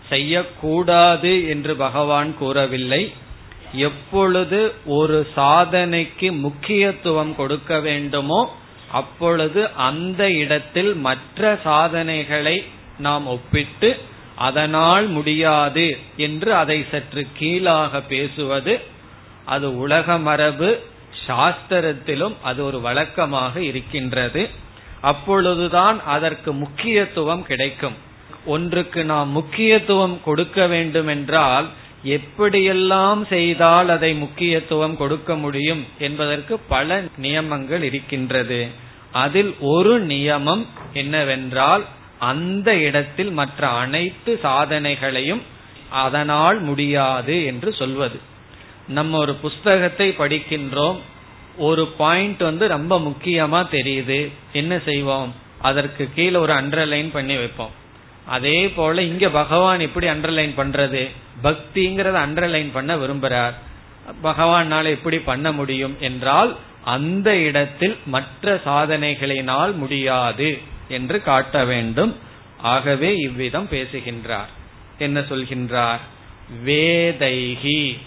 செய்யக்கூடாது என்று பகவான் கூறவில்லை. எப்பொழுது ஒரு சாதனைக்கு முக்கியத்துவம் கொடுக்க வேண்டுமோ அப்பொழுது அந்த இடத்தில் மற்ற சாதனைகளை நாம் ஒப்பிட்டு அதனால் முடியாது என்று அதை சற்று கீழாக பேசுவது அது உலக மரபு சாஸ்திரத்திலும் அது ஒரு வழக்கமாக இருக்கின்றது. அப்பொழுதுதான் அதற்கு முக்கியத்துவம் கிடைக்கும். ஒன்றுக்கு நாம் முக்கியத்துவம் கொடுக்க வேண்டும் என்றால் எப்படியெல்லாம் செய்தால் அதை முக்கியத்துவம் கொடுக்க முடியும் என்பதற்கு பல நியமங்கள் இருக்கின்றது. அதில் ஒரு நியமம் என்னவென்றால் அந்த இடத்தில் மற்ற அனைத்து சாதனைகளையும் அதனால் முடியாது என்று சொல்வது. நம்ம ஒரு புஸ்தகத்தை படிக்கின்றோம் ஒரு பாயிண்ட் வந்து ரொம்ப முக்கியமா தெரியுது என்ன செய்வோம்? அதற்கு கீழே ஒரு அண்டர்லைன் பண்ணி வைப்போம். அதே போல இங்க பகவான் எப்படி அண்டர்லைன் பண்றது? பக்திங்கிறத அண்டர்லைன் பண்ண விரும்புறார். பகவானால எப்படி பண்ண முடியும் என்றால் அந்த இடத்தில் மற்ற சாதனைகளினால் முடியாது என்று காட்ட வேண்டும். ஆகவே இவ்விதம் பேசுகின்றார். என்ன சொல்கின்றார்? வேதைகி.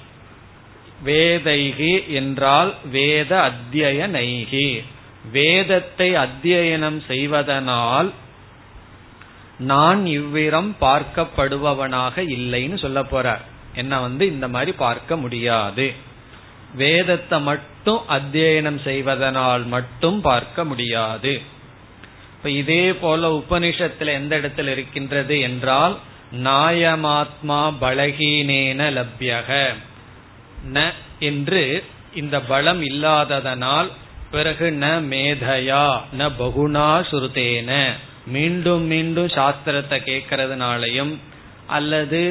வேதைகி என்றால் வேத அத்தியனைகி வேதத்தை அத்தியனம் செய்வதனால் நான் இவ்விரம் பார்க்கப்படுபவனாக இல்லைன்னு சொல்ல போறார். என்ன வந்து இந்த மாதிரி பார்க்க முடியாது. வேதத்தை மட்டும் அத்தியனம் செய்வதனால் மட்டும் பார்க்க முடியாது. இப்ப இதே போல உபனிஷத்துல எந்த இடத்துல இருக்கின்றது என்றால் நாயமாத்மா பலகீனேன லப்யக. ந என்று இந்த பலம் இல்லாததனால் பிறகு ந மேதையா ந பகுனா சுருதேன மீண்டும் மீண்டும் சாஸ்திரத்தை கேட்கறதுனாலையும் அல்லது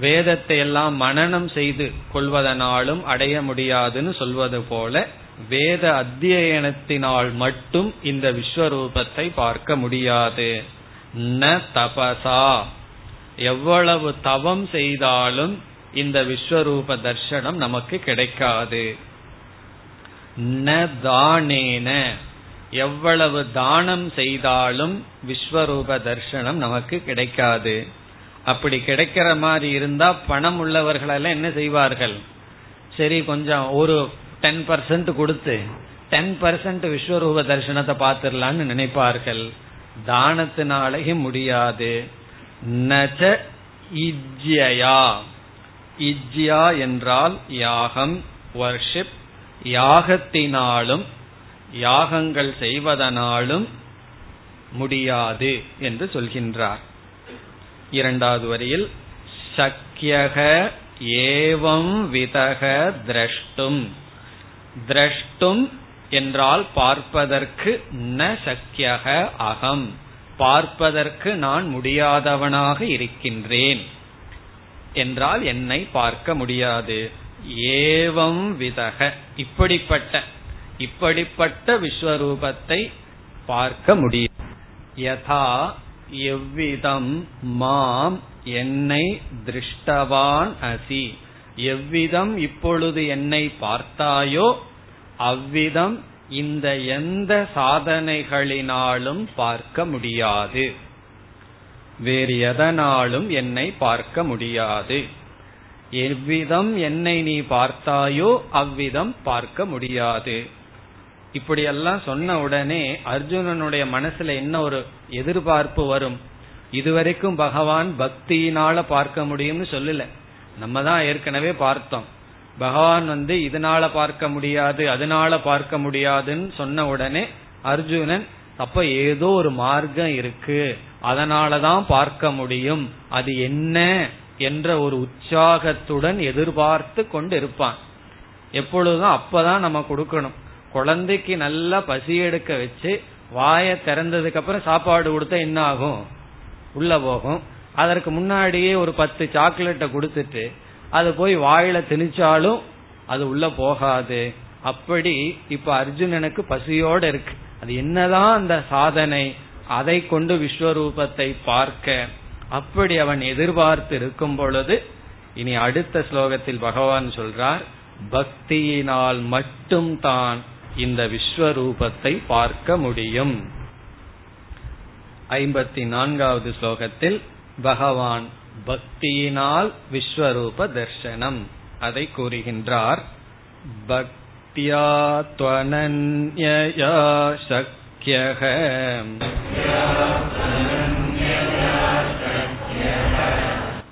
வேதத்தை எல்லாம் மனநம் செய்து கொள்வதனாலும் அடைய முடியாதுன்னு சொல்வது போல வேத அத்தியனத்தினால் மட்டும் இந்த விஸ்வரூபத்தை பார்க்க முடியாது. ந தபசா. எவ்வளவு தவம் செய்தாலும் இந்த விஸ்வரூப தர்சனம் நமக்கு கிடைக்காது. ந தானேன. எவ்வளவு தானம் செய்தாலும் விஸ்வரூப தர்சனம் நமக்கு கிடைக்காது. அப்படி கிடைக்கிற மாதிரி இருந்தா பணம் உள்ளவர்களெல்லாம் என்ன செய்வார்கள்? சரி கொஞ்சம் ஒரு டென் பர்சன்ட் கொடுத்து டென் பர்சன்ட் விஸ்வரூப தரிசனத்தை பார்த்துடலான்னு நினைப்பார்கள். தானத்தினாலேயும் முடியாது. நச்ச இஜ்யா இஜ்யா என்றால் யாகம் வர்ஷிப் யாகத்தினாலும் யாகங்கள் செய்வதனாலும் முடியாது என்று சொல்கின்றார். இரண்டாவது வரியில் சக்கியக ஏவம் விதக திரஷ்டும். திரஷ்டும் என்றால் பார்ப்பதற்கு ந சக்கியக அகம். பார்ப்பதற்கு நான் முடியாதவனாக இருக்கின்றேன் என்றால் என்னை பார்க்க முடியாது. ஏவம் விதக இப்படிப்பட்ட இப்படிப்பட்ட விஸ்வரூபத்தை பார்க்க முடியும். யதா எவ்விதம் மாம் என்னை திருஷ்டவான் அசி. எவ்விதம் இப்பொழுது என்னை பார்த்தாயோ அவ்விதம் இந்த எந்த சாதனைகளினாலும் பார்க்க முடியாது. வேறு எதனாலும் என்னை பார்க்க முடியாது. எவ்விதம் என்னை நீ பார்த்தாயோ அவ்விதம் பார்க்க முடியாது. இப்படியெல்லாம் சொன்ன உடனே அர்ஜுனனுடைய மனசுல என்ன ஒரு எதிர்பார்ப்பு வரும்? இதுவரைக்கும் பகவான் பக்தியினால பார்க்க முடியும்னு சொல்லல. நம்ம தான் ஏற்கனவே பார்த்தோம். பகவான் வந்து இதனால பார்க்க முடியாது அதனால பார்க்க முடியாதுன்னு சொன்ன உடனே அர்ஜுனன் அப்ப ஏதோ ஒரு மார்க்கம் இருக்கு. அதனாலதான் பார்க்க முடியும். அது என்ன? என்ற ஒரு உற்சாகத்துடன் எதிர்பார்த்து கொண்டு இருப்பான் எப்பொழுதும் அப்பதான் நம்ம கொடுக்கணும். குழந்தைக்கு நல்லா பசி எடுக்க வச்சு வாய திறந்ததுக்கு அப்புறம் சாப்பாடு கொடுத்தா என்ன ஆகும்? உள்ள போகும். அதற்கு முன்னாடியே ஒரு பத்து சாக்லேட்டை கொடுத்துட்டு அது போய் வாயில திணிச்சாலும் அது உள்ள போகாது. அப்படி இப்ப அர்ஜுனனுக்கு பசியோட இருக்கு. அது என்னதான் அந்த சாதனை? அதை கொண்டு விஸ்வரூபத்தை பார்க்க. அப்படி அவன் எதிர்பார்த்து இருக்கும் பொழுது இனி அடுத்த ஸ்லோகத்தில் பகவான் சொல்றார் பக்தியினால் மட்டும் தான் இந்த விஸ்வரூபத்தை பார்க்க முடியும் ஐம்பத்தி நான்காவது ஸ்லோகத்தில் பகவான் பக்தியினால் விஸ்வரூப தர்சனம் அதை கூறுகின்றார் பக்தியா त्वनन्यया शक्यः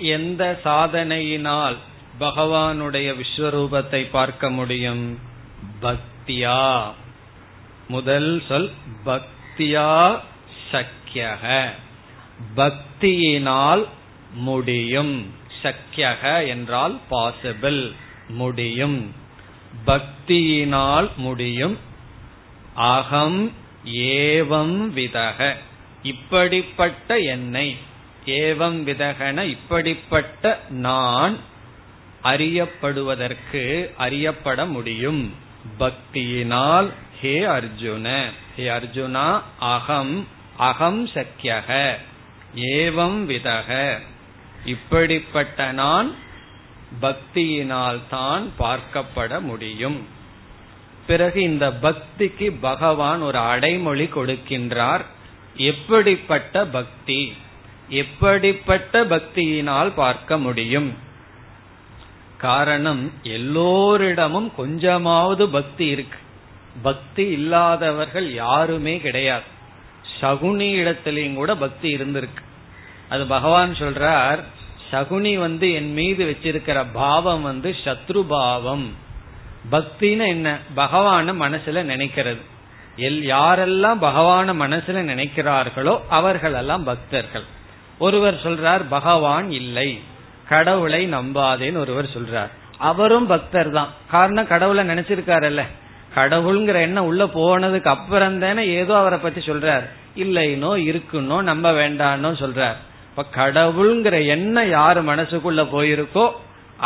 எந்த சாதனையினால் பகவானுடைய விஸ்வரூபத்தை பார்க்க முடியும்? பக்தியா. முதல் சொல் பக்தியா சக்கியக பக்தியினால் முடியும். சக்கியக என்றால் பாசிபிள் முடியும். பக்தியினால் முடியும். அகம் ஏவம் விதக. இப்படிப்பட்ட என்னை ஏவம் விதகன இப்படிப்பட்ட நான் அறியப்படுவதற்கு அறியப்பட முடியும். பக்தியினால் ஹே அர்ஜுன ஹே அர்ஜுனா அகம் அகம் சக்கியக ஏவம் விதக. இப்படிப்பட்ட நான் பக்தியினால் தான் பார்க்கப்பட முடியும். பிறகு இந்த பக்திக்கு பகவான் ஒரு அடைமொழி கொடுக்கின்றார். எப்படிப்பட்ட பக்தி? எப்படிப்பட்ட பக்தியினால் பார்க்க முடியும்? காரணம் எல்லோரிடமும் கொஞ்சமாவது பக்தி இருக்கு. பக்தி இல்லாதவர்கள் யாருமே கிடையாது. சகுனி இடத்திலையும் கூட பக்தி இருந்திருக்கு. அது பகவான் சொல்றார் சகுனி வந்து என் மீது வச்சிருக்கிற பாவம் வந்து சத்ரு பாவம். பக்தின்னு என்ன? பகவான மனசுல நினைக்கிறது. எல் யாரெல்லாம் பகவான மனசுல நினைக்கிறார்களோ அவர்களெல்லாம் பக்தர்கள். ஒருவர் சொல்றார் பகவான் இல்லை. கடவுளை நம்பாதேன்னு ஒருவர் சொல்றார். அவரும் பக்தர் தான் காரணம் கடவுளை நினைச்சிருக்காருல்ல. கடவுள்ங்கிற எண்ணம் உள்ள போனதுக்கு அப்புறம் தானே ஏதோ அவரை பத்தி சொல்றார். இல்லைனோ இருக்குன்னோ நம்ப வேண்டானோ சொல்றார். இப்ப கடவுள்ங்கிற எண்ணம் யாரு மனசுக்குள்ள போயிருக்கோ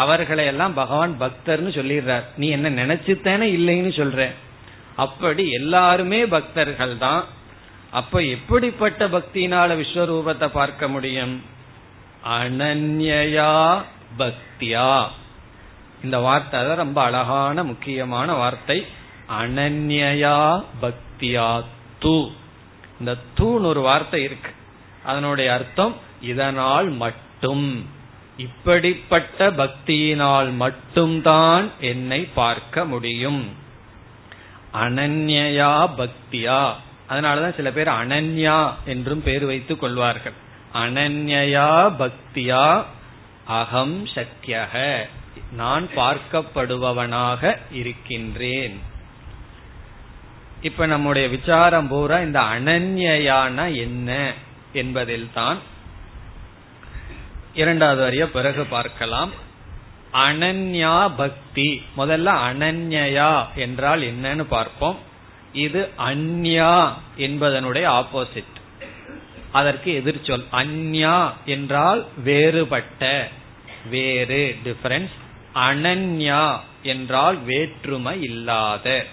அவர்களை எல்லாம் பகவான் பக்தர்னு சொல்லிடுறார். நீ என்ன நினைச்சுத்தானே இல்லைன்னு சொல்ற அப்படி எல்லாருமே பக்தர்கள் தான் அப்ப எப்படிப்பட்ட பக்தினால விஸ்வரூபத்தை பார்க்க முடியும்? அனன்யா பக்தியா. இந்த வார்த்தை தான் ரொம்ப அழகான முக்கியமான வார்த்தை. அனன்யா பக்தியா தூ. இந்த தூண் ஒரு வார்த்தை இருக்கு. அதனுடைய அர்த்தம் இதனால் மட்டும். இப்படிப்பட்ட பக்தியினால் மட்டும்தான் என்னை பார்க்க முடியும். அனன்யா பக்தியா. அதனாலதான் சில பேர் அனன்யா என்றும் பேர் வைத்துக் கொள்வார்கள். அனன்யா பக்தியா அகம் சக்கியக நான் பார்க்கப்படுபவனாக இருக்கின்றேன். இப்ப நம்முடைய விசாரம் பூரா இந்த அனன்யான என்ன என்பதில் தான் இரண்டாவது வரிய பிறகு பார்க்கலாம். அனன்யா பக்தி. முதல்ல அனன்யா என்றால் என்னன்னு பார்ப்போம். இது அந்யா என்பதனுடைய ஆப்போசிட் அதற்கு எதிர்ச்சொல் அந்யா என்றால் வேறுபட்ட வேறு டிஃபரன்ஸ் அனன்யா என்றால் வேற்றுமை இல்லாத.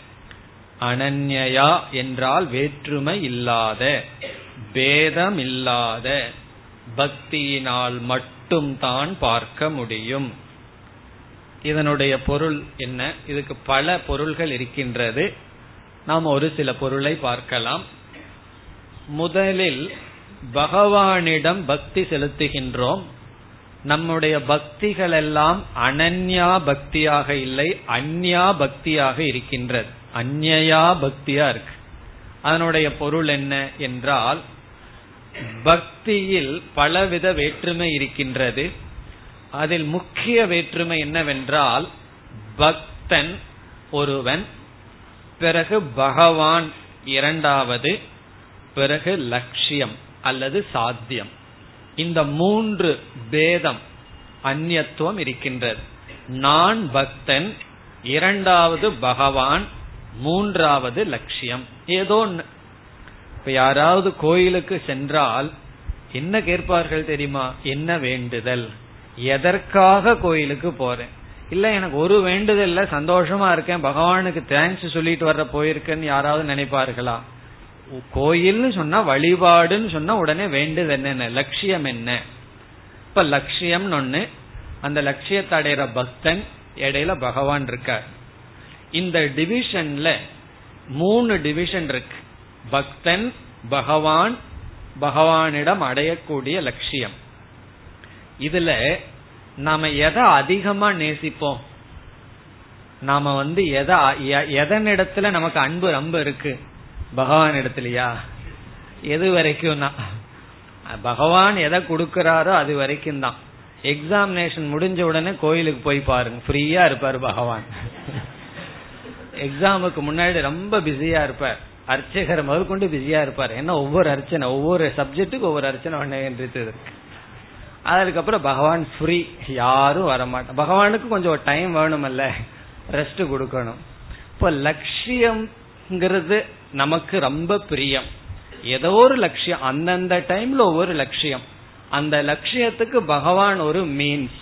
அனன்யா என்றால் வேற்றுமை இல்லாத பேதம் இல்லாத பக்தியினால் மட்டும்தான் பார்க்க முடியும். இதனுடைய பொருள் என்ன? இதுக்கு பல பொருள்கள் இருக்கின்றது. நாம் ஒரு சில பொருளை பார்க்கலாம். முதலில் பகவானிடம் பக்தி செலுத்துகின்றோம். நம்முடைய பக்திகள் எல்லாம் அனன்யா பக்தியாக இல்லை அந்யா பக்தியாக இருக்கின்றது. அந்நயா பக்தியா இருக்கு. அதனுடைய பொருள் என்ன என்றால் பக்தியில் பலவித வேற்றுமை இருக்கின்றது. அதில் முக்கிய வேற்றுமை என்னவென்றால் பக்தன் ஒருவன் பிறகு பகவான் இரண்டாவது பிறகு லட்சியம் அல்லது சாத்தியம். இந்த மூன்று பேதம் அந்நியத்துவம் இருக்கின்றது. நான் பக்தன் இரண்டாவது பகவான் மூன்றாவது லட்சியம். ஏதோ இப்ப யாராவது கோயிலுக்கு சென்றால் என்ன கேட்பார்கள் தெரியுமா? என்ன வேண்டுதல்? எதற்காக கோயிலுக்கு போறேன்? இல்ல எனக்கு ஒரு வேண்டுதல்ல சந்தோஷமா இருக்கேன் பகவானுக்கு தேங்க்ஸ் சொல்லிட்டு வர்ற போயிருக்கேன்னு யாராவது நினைப்பார்களா? கோயில்னு சொன்னா வழிபாடுன்னு சொன்னா உடனே வேண்டுது என்னென்ன லட்சியம் என்ன? இப்ப லட்சியம் ஒண்ணு அந்த லட்சியத்தை அடைகிற பக்தன் இடையில பகவான் இருக்கார். இந்த டிவிஷன்ல மூணு டிவிஷன் இருக்கு. பக்தன் பகவான் பகவானிடம் அடையக்கூடிய லட்சியம். இதுல நாம எதை அதிகமா நேசிப்போம்? நாம வந்து எதை எதனிடத்துல நமக்கு அன்பு ரொம்ப இருக்கு? பகவான் இடத்துலயா? எது வரைக்கும் தான் பகவான் எதை கொடுக்கிறாரோ அது வரைக்கும் தான் எக்ஸாமினேஷன் முடிஞ்ச உடனே கோயிலுக்கு போய் பாருங்க. ஃப்ரீயா இருப்பார் பகவான். எக்ஸாமுக்கு முன்னாடி ரொம்ப பிஸியா இருப்பார். அர்ச்சகர் முதற்கொண்டு பிஸியா இருப்பார். ஏன்னா ஒவ்வொரு அர்ச்சனை ஒவ்வொரு சப்ஜெக்டுக்கு ஒவ்வொரு அர்ச்சனை இருக்கு. அதுக்கப்புறம் பகவான் ஃப்ரீ யாரும் வரமாட்டோம் பகவானுக்கு கொஞ்சம் டைம் வேணுமல்ல. ரெஸ்ட் கொடுக்கணும். இப்போ லட்சியம்ங்கிறது நமக்கு ரொம்ப பிரியம். ஏதோ ஒரு லட்சியம். அந்தந்த டைம்ல ஒவ்வொரு லட்சியம். அந்த லட்சியத்துக்கு பகவான் ஒரு மீன்ஸ்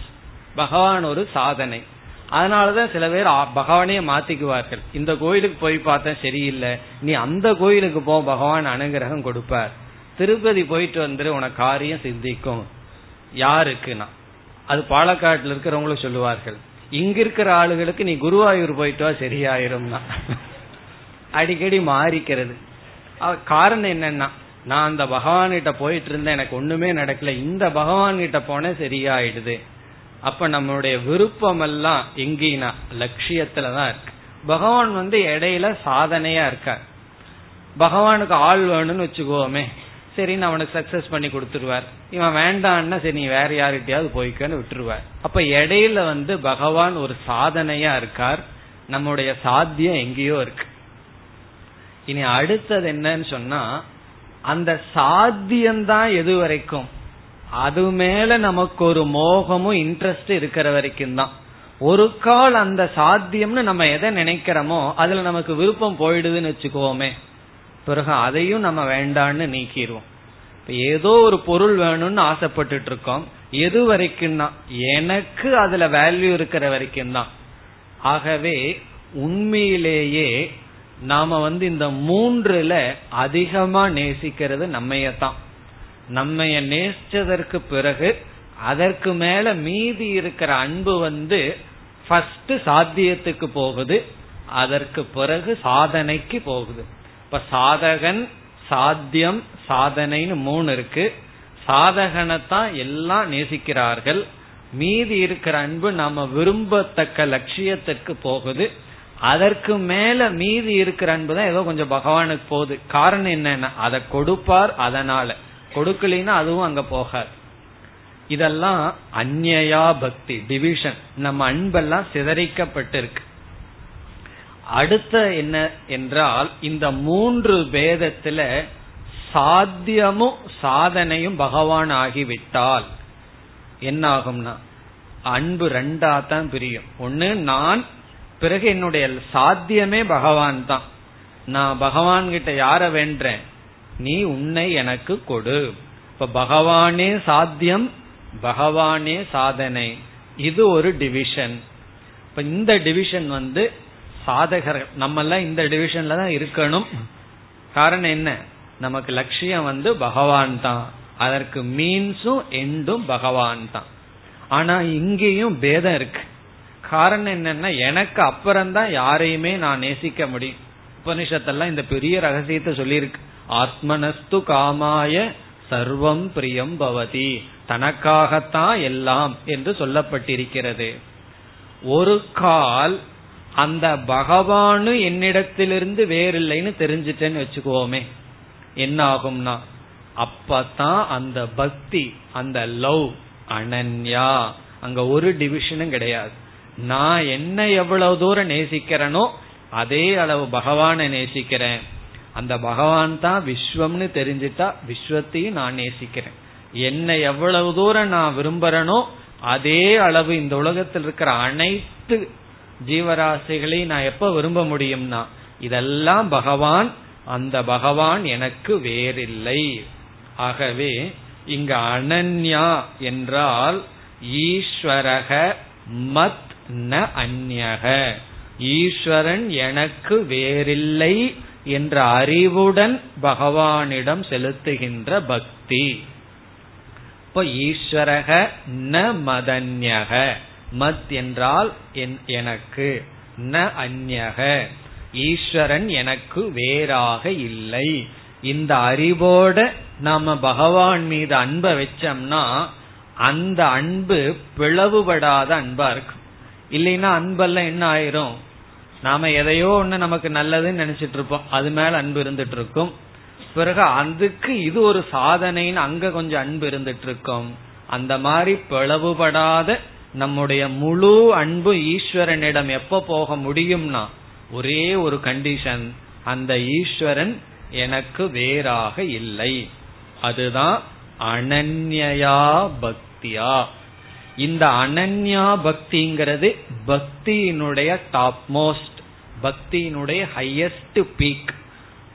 பகவான் ஒரு சாதனை. அதனாலதான் சில பேர் பகவானையே மாத்திக்குவார்கள். இந்த கோயிலுக்கு போய் பார்த்தா சரியில்லை. நீ அந்த கோயிலுக்கு போ. பகவான் அனுகிரகம் கொடுப்பார். திருப்பதி போயிட்டு வந்துரு. உனக்கு காரியம் சிந்திக்கும். யாருக்குன்னா? அது பாலக்காட்டில் இருக்கிறவங்களும் சொல்லுவார்கள். இங்க இருக்கிற ஆளுகளுக்கு நீ குருவாயூர் போயிட்டு வா சரியாயிரும்னா. அடிக்கடி மாறிக்கிறது. காரணம் என்னன்னா நான் அந்த பகவான்கிட்ட போயிட்டு இருந்தேன் எனக்கு ஒண்ணுமே நடக்கல. இந்த பகவான் கிட்ட போன சரியாயிடுது. அப்ப நம்மளுடைய விருப்பம் எல்லாம் எங்கினா லட்சியத்துலதான் இருக்கு. பகவான் வந்து இடையில சாதனையா இருக்கார். பகவானுக்கு ஆள் வேணும்னு வச்சுக்கோமே. சரி நான் அவனுக்கு சக்சஸ் பண்ணி கொடுத்துருவார் இவன் வேண்டான்னா சரி நீ வேற யார்கிட்டயாவது போய்க்கன்னு விட்டுருவார் அப்ப இடையில வந்து பகவான் ஒரு சாதனையா இருக்கார். நம்முடைய சாத்தியம் எங்கேயோ இருக்கு. இனி அடுத்தது என்னன்னு சொன்னா அந்த சாத்தியம்தான் எது வரைக்கும்? அது மேல நமக்கு ஒரு மோகமும் இன்ட்ரெஸ்ட் இருக்கிற வரைக்கும் தான். ஒரு கால் அந்த சாத்தியம்னு நம்ம எதை நினைக்கிறோமோ அதுல நமக்கு விருப்பம் போயிடுதுன்னு வச்சுக்கோமே. பிறகு அதையும் நம்ம வேண்டான்னு நீக்கிடுவோம் ஏதோ ஒரு பொருள் வேணும்னு ஆசைப்பட்டுட்டு இருக்கோம் எது வரைக்கும் தான் எனக்கு அதுல வேல்யூ இருக்கிற வரைக்கும் தான் ஆகவே உண்மையிலேயே நாம வந்து இந்த மூன்றுல அதிகமா நேசிக்கிறது நம்மையத்தான். நம்மைய நேசிச்சதற்கு பிறகு அதற்கு மேல மீதி இருக்கிற அன்பு வந்து ஃபர்ஸ்ட் சாத்தியத்துக்கு போகுது. அதற்கு பிறகு சாதனைக்கு போகுது. இப்ப சாதகன் சாத்தியம் சாதனைன்னு மூணு இருக்கு. சாதகனைத்தான் எல்லாம் நேசிக்கிறார்கள். மீதி இருக்கிற அன்பு நாம விரும்பத்தக்க லட்சியத்திற்கு போகுது. அதற்கு மேல மீதி இருக்கிற அன்பு தான் ஏதோ கொஞ்சம் பகவானுக்கு போகுது. காரணம் என்னன்னா அதை கொடுப்பார் அதனால. கொடுக்கலின்னா அதுவும் அங்க போகாது. இதெல்லாம் அந்நயா பக்தி டிவிஷன் நம்ம அன்பெல்லாம் சிதறிக்கப்பட்டிருக்கு. அடுத்த என்ன என்றால் இந்த மூன்று பேதத்துல சாத்தியமும் சாதனையும் பகவான் ஆகிவிட்டால் என்ன ஆகும்னா அன்பு ரெண்டா தான் பிரியும். ஒன்னு நான் பிறகு என்னுடைய சாத்தியமே பகவான் தான். நான் பகவான் கிட்ட யார வேண்டேன் நீ உன்னை எனக்கு கொடு. இப்ப பகவானே சாத்தியம் பகவானே சாதனை. இது ஒரு டிவிஷன் இப்ப இந்த டிவிஷன் வந்து சாதகர் நம்ம எல்லாம் இந்த டிவிஷன்ல தான் இருக்கணும். காரணம் என்ன? நமக்கு லட்சியம் வந்து பகவான் தான். அதற்கு மீன்ஸும் எண்டும் பகவான் தான். ஆனா இங்கேயும் பேதம் இருக்கு. காரணம் என்னன்னா எனக்கு அப்புறம்தான் யாரையுமே நான் நேசிக்க முடியும். உபனிஷத்தெல்லாம் இந்த பெரிய ரகசியத்தை சொல்லியிருக்கு. ஆத்மனஸ்து காமாய சர்வம் பிரியம் பவதி. தனக்காகத்தான் எல்லாம் என்று சொல்லப்பட்டிருக்கிறது. ஒரு கால் அந்த பகவானு என்னிடத்திலிருந்து வேறில்லைன்னு தெரிஞ்சிட்டேன்னு வச்சுக்குவோமே என்ன ஆகும்னா அப்பதான் அந்த பக்தி அந்த லவ் அனன்யா அங்க ஒரு டிவிஷனும் கிடையாது. நான் என்ன எவ்வளவு தூரம் நேசிக்கிறேனோ அதே அளவு பகவானை நேசிக்கிறேன். அந்த பகவான் தான் விஸ்வம்னு தெரிஞ்சுட்டா விஸ்வத்தையும் நான் நேசிக்கிறேன். என்ன எவ்வளவு தூரம் நான் விரும்புறனோ அதே அளவு இந்த உலகத்தில் இருக்கிற அனைத்து ஜீவராசிகளை நான் எப்ப விரும்ப முடியும்னா இதெல்லாம் பகவான் அந்த பகவான் எனக்கு வேறில்லை. ஆகவே இங்கு அனன்யா என்றால் ஈஸ்வரக மத் ந அந்யக. ஈஸ்வரன் எனக்கு வேறில்லை என்ற அறிவுடன் பகவானிடம் செலுத்துகின்ற பக்தி. இப்ப ஈஸ்வரக ந மதன்யக. மத் என்றால் எனக்கு. ந அந்யக ஈஸ்வரன் எனக்கு வேறாக இல்லை. இந்த அறிவோட நாம பகவான் மீது அன்பை வச்சோம்னா அந்த அன்பு பிளவுபடாத அன்பா இருக்கும். இல்லைன்னா அன்பெல்லாம் என்ன ஆயிரும்? நாம எதையோ ஒண்ணு நமக்கு நல்லதுன்னு நினைச்சிட்டு இருப்போம். அது மேல அன்பு இருந்துட்டு இருக்கும். பிறகு அதுக்கு இது ஒரு சாதனைன்னு அங்க கொஞ்சம் அன்பு இருந்துட்டு இருக்கும். அந்த மாதிரி பிளவுபடாத நம்முடைய முழு அன்பு ஈஸ்வரனிடம் எப்ப போக முடியும்னா ஒரே ஒரு கண்டிஷன் அந்த ஈஸ்வரன் எனக்கு வேறாக இல்லை. அதுதான் அனன்யா பக்தியா. இந்த அனன்யா பக்திங்கிறது பக்தியினுடைய டாப் மோஸ்ட் பக்தியினுடைய ஹையஸ்ட் பீக்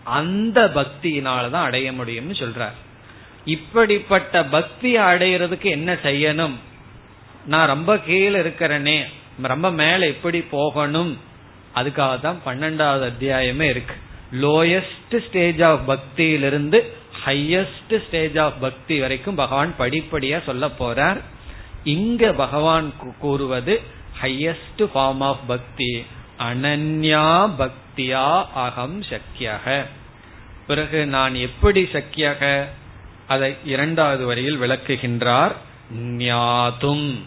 அந்த பக்தியினாலதான் அடைய முடியும்னு சொல்றார். இப்படிப்பட்ட பக்தி அடையிறதுக்கு என்ன செய்யணும்? நான் ரொம்ப கீழே இருக்கிறனே ரொம்ப மேல எப்படி போகணும். அதுக்காக தான் பன்னெண்டாவது அத்தியாயமே இருக்கு. லோயஸ்ட் ஸ்டேஜ் ஆஃப் பக்தியிலிருந்து ஹையஸ்ட் ஸ்டேஜ் ஆஃப் பக்தி வரைக்கும் பகவான் படிப்படியா சொல்ல போறார். இங்க பகவான் கூறுவது ஹையஸ்ட் ஃபார்ம் ஆஃப் பக்தி அனன்யா பக்தியா அகம் சக்கியக பிறகு நான் எப்படி சக்கியக அதை இரண்டாவது வரையில் விளக்குகின்றார். ஞாதும்.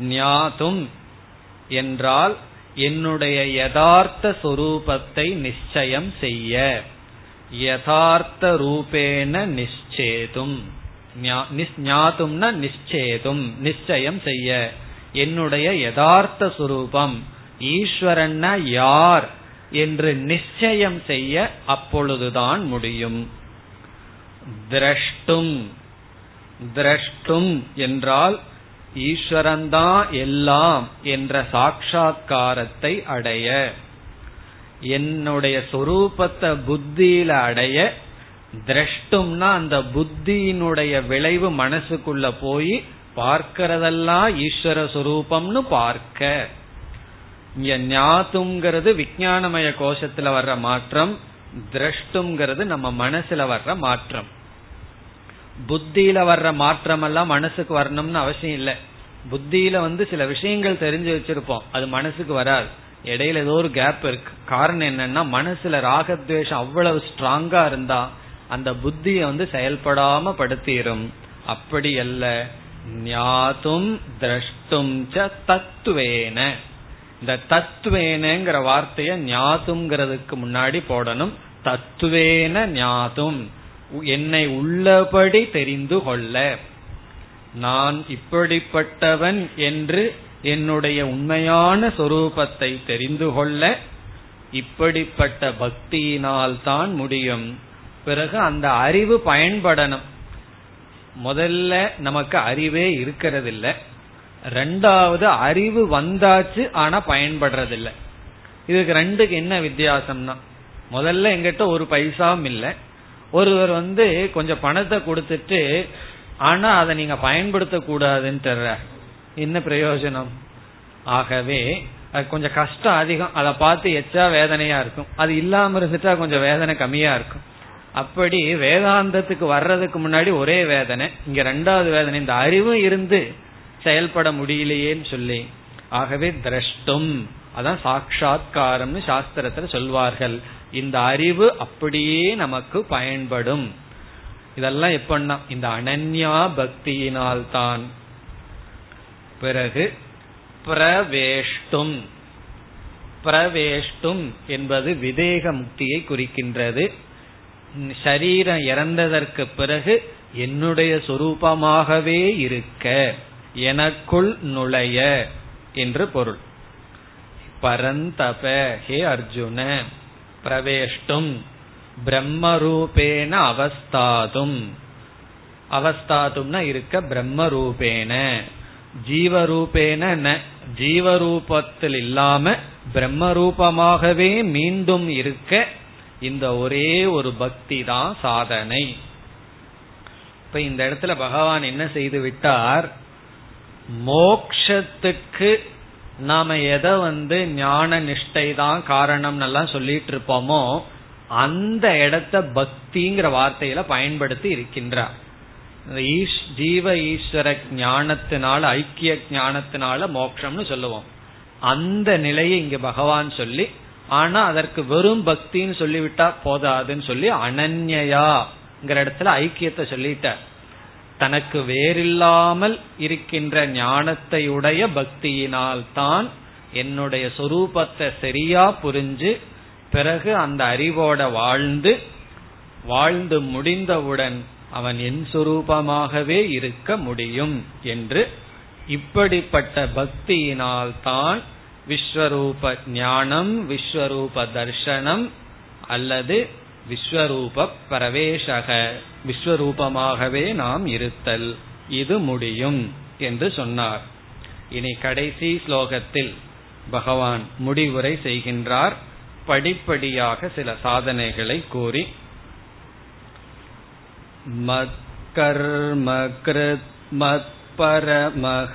ஞாதும் என்றால் என்னுடைய யதார்த்த சொரூபத்தை நிச்சயம் செய்ய. யதார்த்த ரூபேன நிச்சேதும். ஞாதும்னா நிச்சேதும் நிச்சயம் செய்ய. என்னுடைய யதார்த்த சுரூபம் ஈஸ்வரன்னா யார் என்று நிச்சயம் செய்ய அப்பொழுதுதான் முடியும். திரஷ்டும் திரஷ்டும் என்றால் ஈஸ்வரன்தான் எல்லாம் என்ற சாட்சா்காரத்தை அடைய என்னுடைய சொரூபத்தை புத்தியில அடைய திரஷ்டும்னா அந்த புத்தியினுடைய விளைவு மனசுக்குள்ள போய் பார்க்கிறதெல்லாம் ஈஸ்வர சுரூபம்னு பார்க்க. இங்க ஞாத்துங்கிறது விஜயானமய கோஷத்துல வர்ற மாற்றம் திரஷ்டுங்கிறது நம்ம மனசுல வர்ற மாற்றம். புத்தியில வர்ற மாற்றம் எல்லாம் மனசுக்கு வரணும்னு அவசியம் இல்லை. புத்தியில வந்து சில விஷயங்கள் தெரிஞ்சு வச்சிருப்போம். அது மனசுக்கு வராது. இடையில ஏதோ ஒரு கேப் இருக்கு. காரணம் என்னன்னா மனசுல ராகத்வேஷம் அவ்வளவு ஸ்ட்ராங்கா இருந்தா அந்த புத்தியை வந்து செயல்படாம படுத்திடும் அப்படி அல்ல. ஞாத்தும் திரஷ்டும் ச தத்துவேன. இந்த தத்துவேனங்கிற வார்த்தைய ஞாத்துங்கிறதுக்கு முன்னாடி போடணும். தத்துவேன ஞாத்தும். என்னை உள்ளபடி தெரிந்து கொள்ள. நான் இப்படிப்பட்டவன் என்று என்னுடைய உண்மையான சொரூபத்தை தெரிந்து கொள்ள. இப்படிப்பட்ட பக்தியினால் தான் முடியும். பிறகு அந்த அறிவு பயன்படணும். முதல்ல நமக்கு அறிவே இருக்கிறதில்ல. ரெண்டாவது அறிவு வந்தாச்சு ஆனா பயன்படுறதில்ல. இதுக்கு ரெண்டுக்கு என்ன வித்தியாசம்னா முதல்ல எங்கிட்ட ஒரு பைசாவும் இல்லை. ஒருவர் வந்து கொஞ்சம் பணத்தை கொடுத்துட்டு ஆனா அதை நீங்க பயன்படுத்த கூடாதுன்னு என்ன பிரயோஜனம்? ஆகவே அது கொஞ்சம் கஷ்டம் அதிகம். அதை பார்த்து எச்சா வேதனையா இருக்கும். அது இல்லாம இருந்துட்டா கொஞ்சம் வேதனை கம்மியா இருக்கும். அப்படி வேதாந்தத்துக்கு வர்றதுக்கு முன்னாடி ஒரே வேதனை. இங்க ரெண்டாவது வேதனை இந்த அறிவு இருந்து செயல்பட முடியலையேன்னு சொல்லி. ஆகவே திரஷ்டும். அதான் சாட்சா்காரம்னு சாஸ்திரத்துல சொல்வார்கள். இந்த அறிவு அப்படியே நமக்கு பயன்படும். இதெல்லாம் எப்படின்னா இந்த அனன்யா பக்தியினால்தான். பிறகு பிரவேஷ்டும். பிரவேஷ்டும் என்பது விதேக முக்தியை குறிக்கின்றது. சரீரம் இறந்ததற்கு பிறகு என்னுடைய சொரூபமாகவே இருக்க எனக்குள் நுழைய என்று பொருள். பரந்தப ஹே அர்ஜுன. பிரவேஷ்டும் பிரம்மரூபேன அவஸ்தாதும். அவஸ்தாதும்னா இருக்க பிரம்மரூபேன. ஜீவரூபேன ந ஜீவரூபத்தில் இல்லாம பிரம்மரூபமாகவே மீண்டும் இருக்க இந்த ஒரே ஒரு பக்தி தான் சாதனை. இப்ப இந்த இடத்துல பகவான் என்ன செய்து விட்டார்? மோக்ஷத்துக்கு நாம எதை வந்து ஞான நிஷ்டை தான் காரணம் எல்லாம் சொல்லிட்டு இருப்போமோ அந்த இடத்த பக்திங்கிற வார்த்தையில பயன்படுத்தி இருக்கின்றார். ஜீவ ஈஸ்வர ஞானத்தினால ஐக்கிய ஞானத்தினால மோக்ஷம்னு சொல்லுவோம். அந்த நிலையை இங்க பகவான் சொல்லி ஆனா அதற்கு வெறும் பக்தின்னு சொல்லிவிட்டா போதாதுன்னு சொல்லி அனன்யா இடத்துல ஐக்கியத்தை சொல்லிட்டார். தனக்கு வேறில்லாமல் இருக்கின்ற ஞானத்தையுடைய பக்தியினால் தான் என்னுடைய சொரூபத்தை சரியா புரிஞ்சு பிறகு அந்த அறிவோட வாழ்ந்து வாழ்ந்து முடிந்தவுடன் அவன் என் சுரூபமாகவே இருக்க முடியும் என்று இப்படிப்பட்ட பக்தியினால் தான் விஸ்வரூப ஞானம் விஸ்வரூப தர்ஷனம் அல்லது விஸ்வரூப பிரவேசக விஸ்வரூபமாகவே நாம் இருத்தல். இது முடியும் என்று சொன்னார். இனி கடைசி ஸ்லோகத்தில் பகவான் முடிவுரை செய்கின்றார். படிப்படியாக சில சாதனைகளை கூறி. மத்கர்ம கிருத் மத் பரமக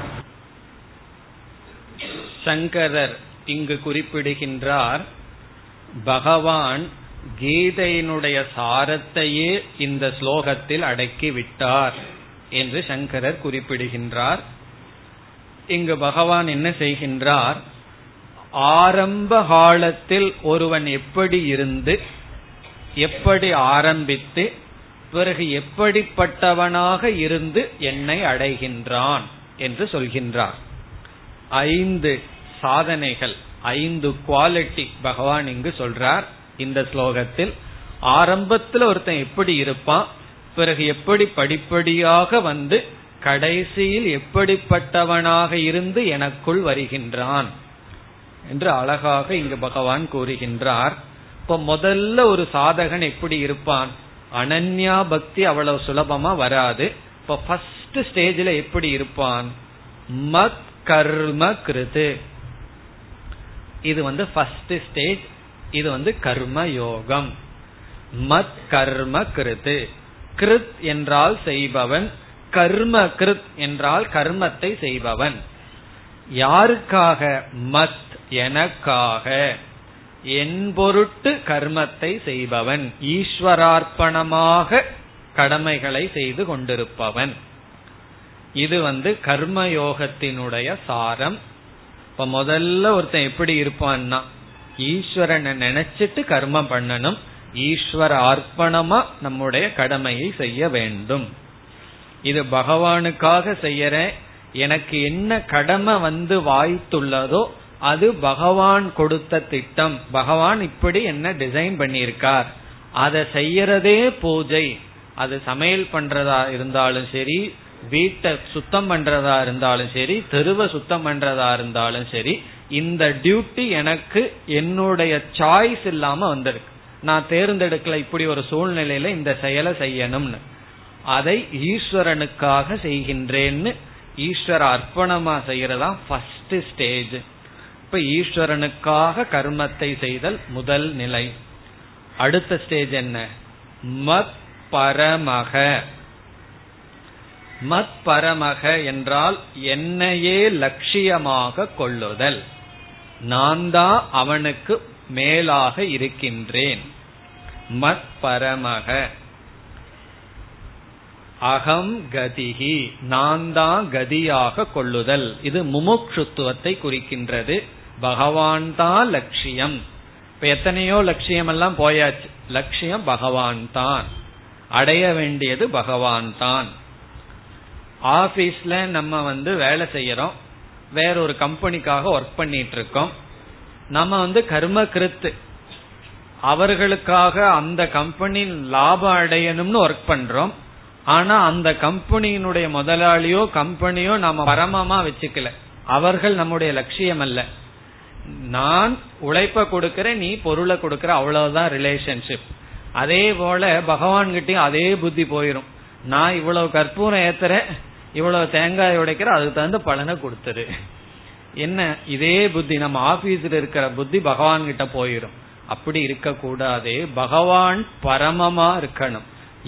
சங்கரர் இங்கு குறிப்பிடுகின்றார் பகவான் கீதையினுடைய சாரத்தையே இந்த ஸ்லோகத்தில் அடக்கி விட்டார் என்று சங்கரர் குறிப்பிடுகின்றார். இங்கு பகவான் என்ன செய்கின்றார் ஆரம்ப காலத்தில் ஒருவன் எப்படி இருந்து எப்படி ஆரம்பித்து பிறகு எப்படிப்பட்டவனாக இருந்து என்னை அடைகின்றான் என்று சொல்கின்றார். ஐந்து சாதனைகள் ஐந்து குவாலிட்டி பகவான் இங்கு சொல்றார் இந்த ஸ்லோகத்தில். ஆரம்பத்தில் ஒருத்தன் எப்படி இருப்பான் பிறகு எப்படி படிப்படியாக வந்து கடைசியில் எப்படிப்பட்டவனாக இருந்து எனக்குள் வருகின்றான் என்று அழகாக இங்கு பகவான் கூறுகின்றார். இப்ப முதல்ல ஒரு சாதகன் எப்படி இருப்பான்? அனன்யா பக்தி அவ்வளவு சுலபமா வராது. இப்ப ஃபர்ஸ்ட் ஸ்டேஜில் எப்படி இருப்பான்? மத் கர்ம கிருது இது வந்து ஃபர்ஸ்ட் ஸ்டேஜ் இது வந்து கர்ம யோகம் மத் கர்ம கிருத்து. கிருத் என்றால் செய்பவன் கர்ம கிருத் என்றால் கர்மத்தை செய்பவன். யாருக்காக? மத் எனக்காக. என் பொருட்டு கர்மத்தை செய்பவன். ஈஸ்வரார்ப்பணமாக கடமைகளை செய்து கொண்டிருப்பவன். இது வந்து கர்மயோகத்தினுடைய சாரம். இப்ப முதல்ல ஒருத்தன் எப்படி இருப்பான்னா ஈஸ்வரனை நினைச்சிட்டு கர்மம் பண்ணணும் ஈஸ்வர அர்ப்பணமா நம்முடைய கடமையை செய்ய வேண்டும். இது பகவானுக்காக செய்யற எனக்கு என்ன கடமை வந்து வாய்த்துள்ளதோ அது பகவான் கொடுத்த திட்டம். பகவான் இப்படி என்ன டிசைன் பண்ணியிருக்கார். அதை செய்யறதே பூஜை. அது சமையல் பண்றதா இருந்தாலும் சரி வீட்டை சுத்தம் பண்றதா இருந்தாலும் சரி தெருவை சுத்தம் பண்றதா இருந்தாலும் சரி இந்த டியூட்டி எனக்கு என்னுடைய சாய்ஸ் இல்லாம வந்திருக்கு. நான் தேர்ந்தெடுக்கல இப்படி ஒரு சூழ்நிலையில இந்த செயலை செய்யணும்னு. அதை ஈஸ்வரனுக்காக செய்கின்றேன்னு ஈஸ்வர அர்ப்பணமா செய்யறதா ஃபர்ஸ்ட் ஸ்டேஜ் இப்ப ஈஸ்வரனுக்காக கர்மத்தை செய்தல் முதல் நிலை. அடுத்த ஸ்டேஜ் என்ன? மத் பரமக மத் பரமக என்றால் என்னையே லட்சியமாக கொள்ளுதல். நான் தான் அவனுக்கு மேலாக இருக்கின்றேன். மத் பரமக அகம் கதிகி நான் தான் கதியாக கொள்ளுதல். இது முமுட்சுத்துவத்தை குறிக்கின்றது. பகவான் தான் லட்சியம். இப்ப எத்தனையோ லட்சியம் எல்லாம் போயாச்சு. லட்சியம் பகவான் தான் அடைய வேண்டியது பகவான் தான் ஆபீஸ்ல நம்ம வந்து வேலை செய்யறோம். வேற ஒரு கம்பெனிக்காக ஒர்க் பண்ணிட்டு இருக்கோம் நம்ம வந்து கர்ம கிருத்து. அவர்களுக்காக அந்த கம்பெனி லாபம் அடையணும்னு ஒர்க் பண்றோம். ஆனா அந்த கம்பெனியினுடைய முதலாளியோ கம்பெனியோ நம்ம பரமமா வச்சுக்கல. அவர்கள் நம்முடைய லட்சியம் அல்ல. நான் உழைப்ப கொடுக்கற நீ பொருளை கொடுக்கற அவ்வளவுதான் ரிலேஷன்ஷிப் அதே போல பகவான் கிட்டயும் அதே புத்தி போயிரும். நான் இவ்வளவு கற்பூரம் ஏத்துறேன் இவ்வளவு தேங்காய் உடைக்கிற அதுக்கு தகுந்த பலனை கொடுத்துரு. என்ன? இதே புத்தி. நம்ம ஆபீஸ்ல இருக்கிற புத்தி பகவான் கிட்ட போயிரும். அப்படி இருக்க கூடாது பகவான் பரமமா இருக்கணும்.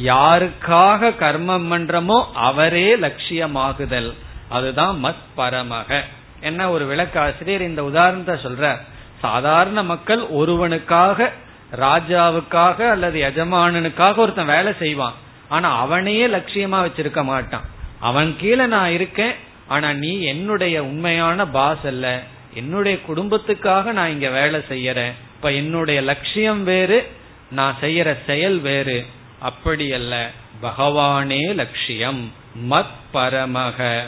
யாருக்காக கர்மம் பண்றமோ அவரே லட்சியமாகுதல். அதுதான் மத் பரமக. என்ன ஒரு விளக்காசிரியர் இந்த உதாரணத்தை சொல்ற சாதாரண மக்கள் ஒருவனுக்காக ராஜாவுக்காக அல்லது எஜமானனுக்காக ஒருத்தன் வேலை செய்வான். ஆனா அவனையே லட்சியமா வச்சிருக்க மாட்டான். அவன் கீழே நான் இருக்கேன் ஆனா நீ என்னுடைய உண்மையான பாஸ் அல்ல. என்னுடைய குடும்பத்துக்காக நான் இங்க வேலை செய்யறேன். இப்ப என்னுடைய லட்சியம் வேறு நான் செய்யற செயல் வேறு. அப்படி அல்ல. பகவானே லட்சியம் மத் பரமக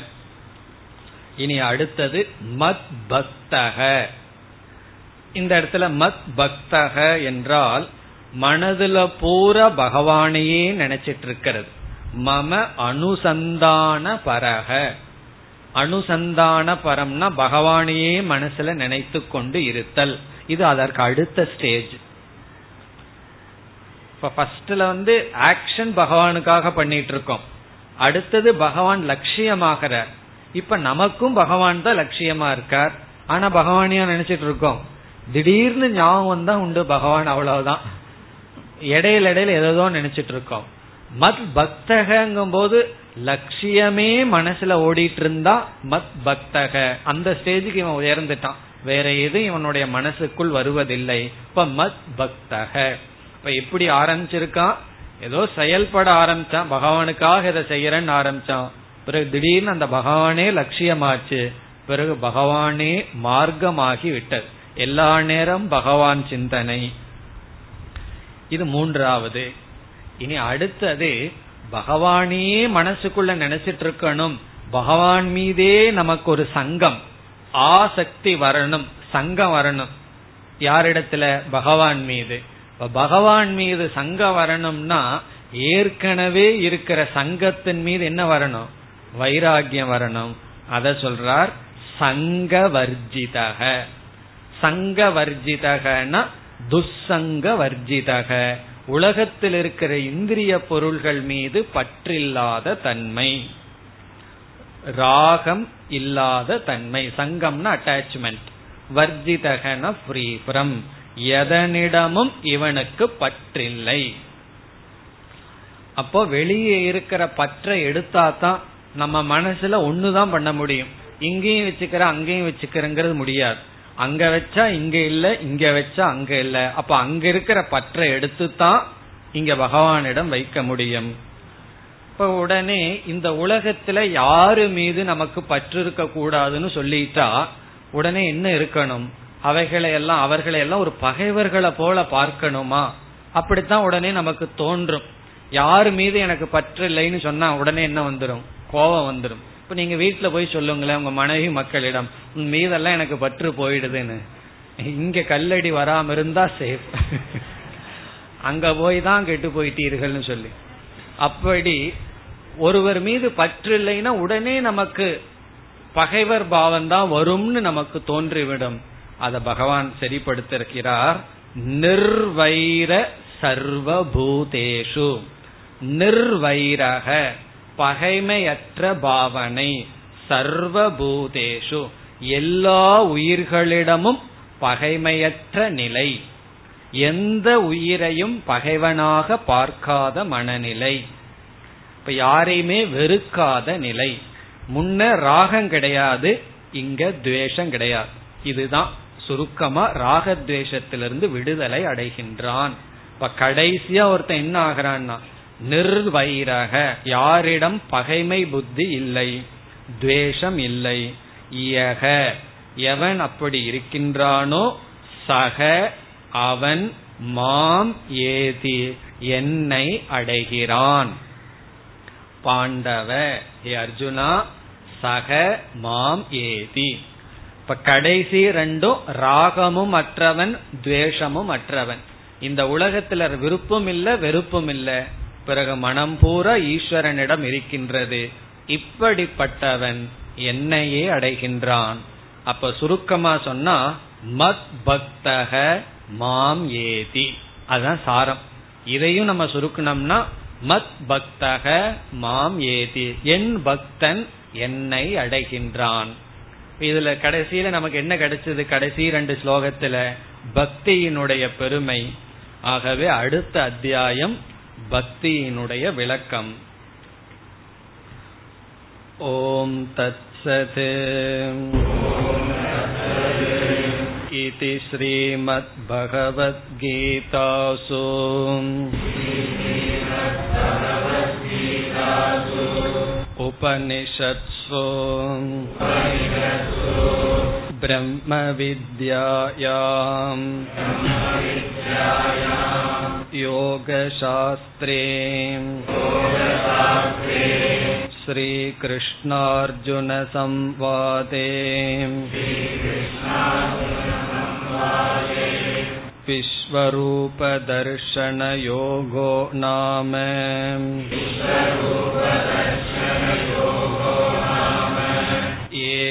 இனி அடுத்தது மத் பக்தக இந்த இடத்துல மத் பக்தக என்றால் மனதுல பூரா பகவானையே நினைச்சிட்டு இருக்கிறது. மம அனுசந்தான பரக அனுசந்தான பரம்னா பகவானையே மனசுல நினைத்து கொண்டு இருத்தல். இது அதற்கு அடுத்த ஸ்டேஜ் இப்ப ஃபர்ஸ்ட்ல வந்து ஆக்ஷன் பகவானுக்காக பண்ணிட்டு இருக்கோம் அடுத்தது பகவான் லட்சியமாகிறார். இப்ப நமக்கும் பகவான் தான் லட்சியமா இருக்கார். ஆனா பகவானியா நினைச்சிட்டு இருக்கோம் திடீர்னு ஞாபகம் தான் உண்டு பகவான் அவ்வளவுதான். இடையில இடையில ஏதோ நினைச்சிட்டு இருக்கோம் மத் பக்தகங்கும் போது லட்சியமே மனசுல ஓடிட்டு இருந்தா மத் பக்தக. அந்த ஸ்டேஜுக்கு இவன் உயர்ந்துட்டான். வேற எதுவும் இவனுடைய மனசுக்குள் வருவதில்லை. இப்ப மத் பக்தக. இப்ப எப்படி ஆரம்பிச்சிருக்கான். ஏதோ செயல்பட ஆரம்பிச்சான். பகவானுக்காக இதை செய்யறேன்னு ஆரம்பிச்சான். பிறகு திடீர்னு அந்த பகவானே லட்சியமாச்சு. பிறகு பகவானே மார்க்கமாகி விட்டது. எல்லா நேரம் பகவான் சிந்தனை. இது மூன்றாவது. இனி அடுத்தது பகவானே மனசுக்குள்ள நினைச்சிட்டு இருக்கணும் பகவான் மீதே நமக்கு ஒரு சங்கம். ஆசக்தி வரணும் சங்கம் வரணும். யாரிடத்துல? பகவான் மீது. பகவான் மீது சங்கம் வரணும்னா ஏற்கனவே இருக்கிற சங்கத்தின் மீது என்ன வரணும்? வைராகியம் வரணும். அத சொல்றார் சங்க வர்ஜிதக சங்க வர்ஜிதகனா துசங்க வர்ஜிதக உலகத்தில் இருக்கிற இந்திரிய பொருள்கள் மீது பற்றில்லாத தன்மை. ராகம் இல்லாத தன்மை சங்கம்னா அட்டாச்மெண்ட் வர்ஜிதகன ஃப்ரீபரம் எதனிடமும் இவனுக்கு பற்றில்லை. அப்போ வெளியே இருக்கிற பற்றை எடுத்தா தான் நம்ம மனசுல ஒண்ணுதான் பண்ண முடியும். இங்கேயும் வச்சுக்கிற அங்கேயும் வச்சுக்கிறங்கிறது முடியாது. அங்க வச்சா இங்க இல்ல இங்க வச்சா அங்க இல்ல. அப்ப அங்க இருக்கிற பற்றை எடுத்து தான் இங்க பகவானிடம் வைக்க முடியும். இப்ப உடனே இந்த உலகத்துல யாரு மீது நமக்கு பற்று இருக்க கூடாதுன்னு சொல்லிட்டா உடனே என்ன இருக்கணும்? அவைகளை எல்லாம் அவர்களை எல்லாம் ஒரு பகைவர்களை போல பார்க்கணுமா? அப்படித்தான் உடனே நமக்கு தோன்றும். யாரு மீது எனக்கு பற்று இல்லைன்னு சொன்னா உடனே என்ன வந்துடும் கோபம் வந்துடும் இப்ப நீங்க வீட்டுல போய் சொல்லுங்களேன் உங்க மனைவி மக்களிடம் உன் மீதெல்லாம் எனக்கு பற்று போயிடுதுன்னு. இங்க கல்லடி வராம இருந்தா சேஃப் அங்க போய் தான் கெட்டு போயிட்டீர்கள்னு சொல்லி. அப்படி ஒருவர் மீது பற்று இல்லைன்னா உடனே நமக்கு பகைவர் பாவம் தான் வரும்னு நமக்கு தோன்றிவிடும். அத பகவான் சரிப்படுத்திருக்கிறார். நிர்வைர சர்வபூதேஷு. நிர்வைரக. பகைமையற்ற பாவனை. சர்வபூதேஷு. எல்லா உயிர்களிடமும் பகைமையற்ற நிலை. எந்த உயிரையும் பகைவனாக பார்க்காத மனநிலை. இப்ப யாரையுமே வெறுக்காத நிலை. முன்ன ராகம் கிடையாது இங்க துவேஷம் கிடையாது. இதுதான் சுருக்கமா ராகத்வேஷத்திலிருந்து விடுதலை அடைகின்றான். இப்ப கடைசியா ஒருத்தன் என்ன ஆகிறான்னா நிர்வைரக. யாரிடம் பகைமை புத்தி இல்லை துவேஷம் இல்லை. இயக. எவன் அப்படி இருக்கின்றானோ சக அவன் மாம் ஏதி என்னை அடைகிறான். பாண்டவ ஏ அர்ஜுனா சக மாம் ஏதி. இப்ப கடைசி ரெண்டும் ராகமும் அற்றவன் துவேஷமும் அற்றவன். இந்த உலகத்துல விருப்பம் இல்ல வெறுப்பும் இல்ல. பிறகு மனம் பூரா ஈஸ்வரனிடம் இருக்கின்றது. இப்படிப்பட்டவன் என்னையே அடைகின்றான். அப்ப சுருக்கமா சொன்னா மத் பக்தக மாம் ஏதி. அதுதான் சாரம். இதையும் நம்ம சுருக்கணும்னா மத் பக்தக மாம் ஏதி. என் பக்தன் என்னை அடைகின்றான். இதுல கடைசியில நமக்கு என்ன கிடைச்சது? கடைசி ரெண்டு ஸ்லோகத்துல பக்தியினுடைய பெருமை. ஆகவே அடுத்த அத்தியாயம் பக்தியினுடைய விளக்கம் ஓம் தத்சத் इति श्रीमद्भगवद्गीतासु उपनिषत्सु ब्रह्मविद्यायाम् योगशास्त्रे श्रीकृष्णार्जुनसंवादे विश्वरूपदर्शनयोगो नाम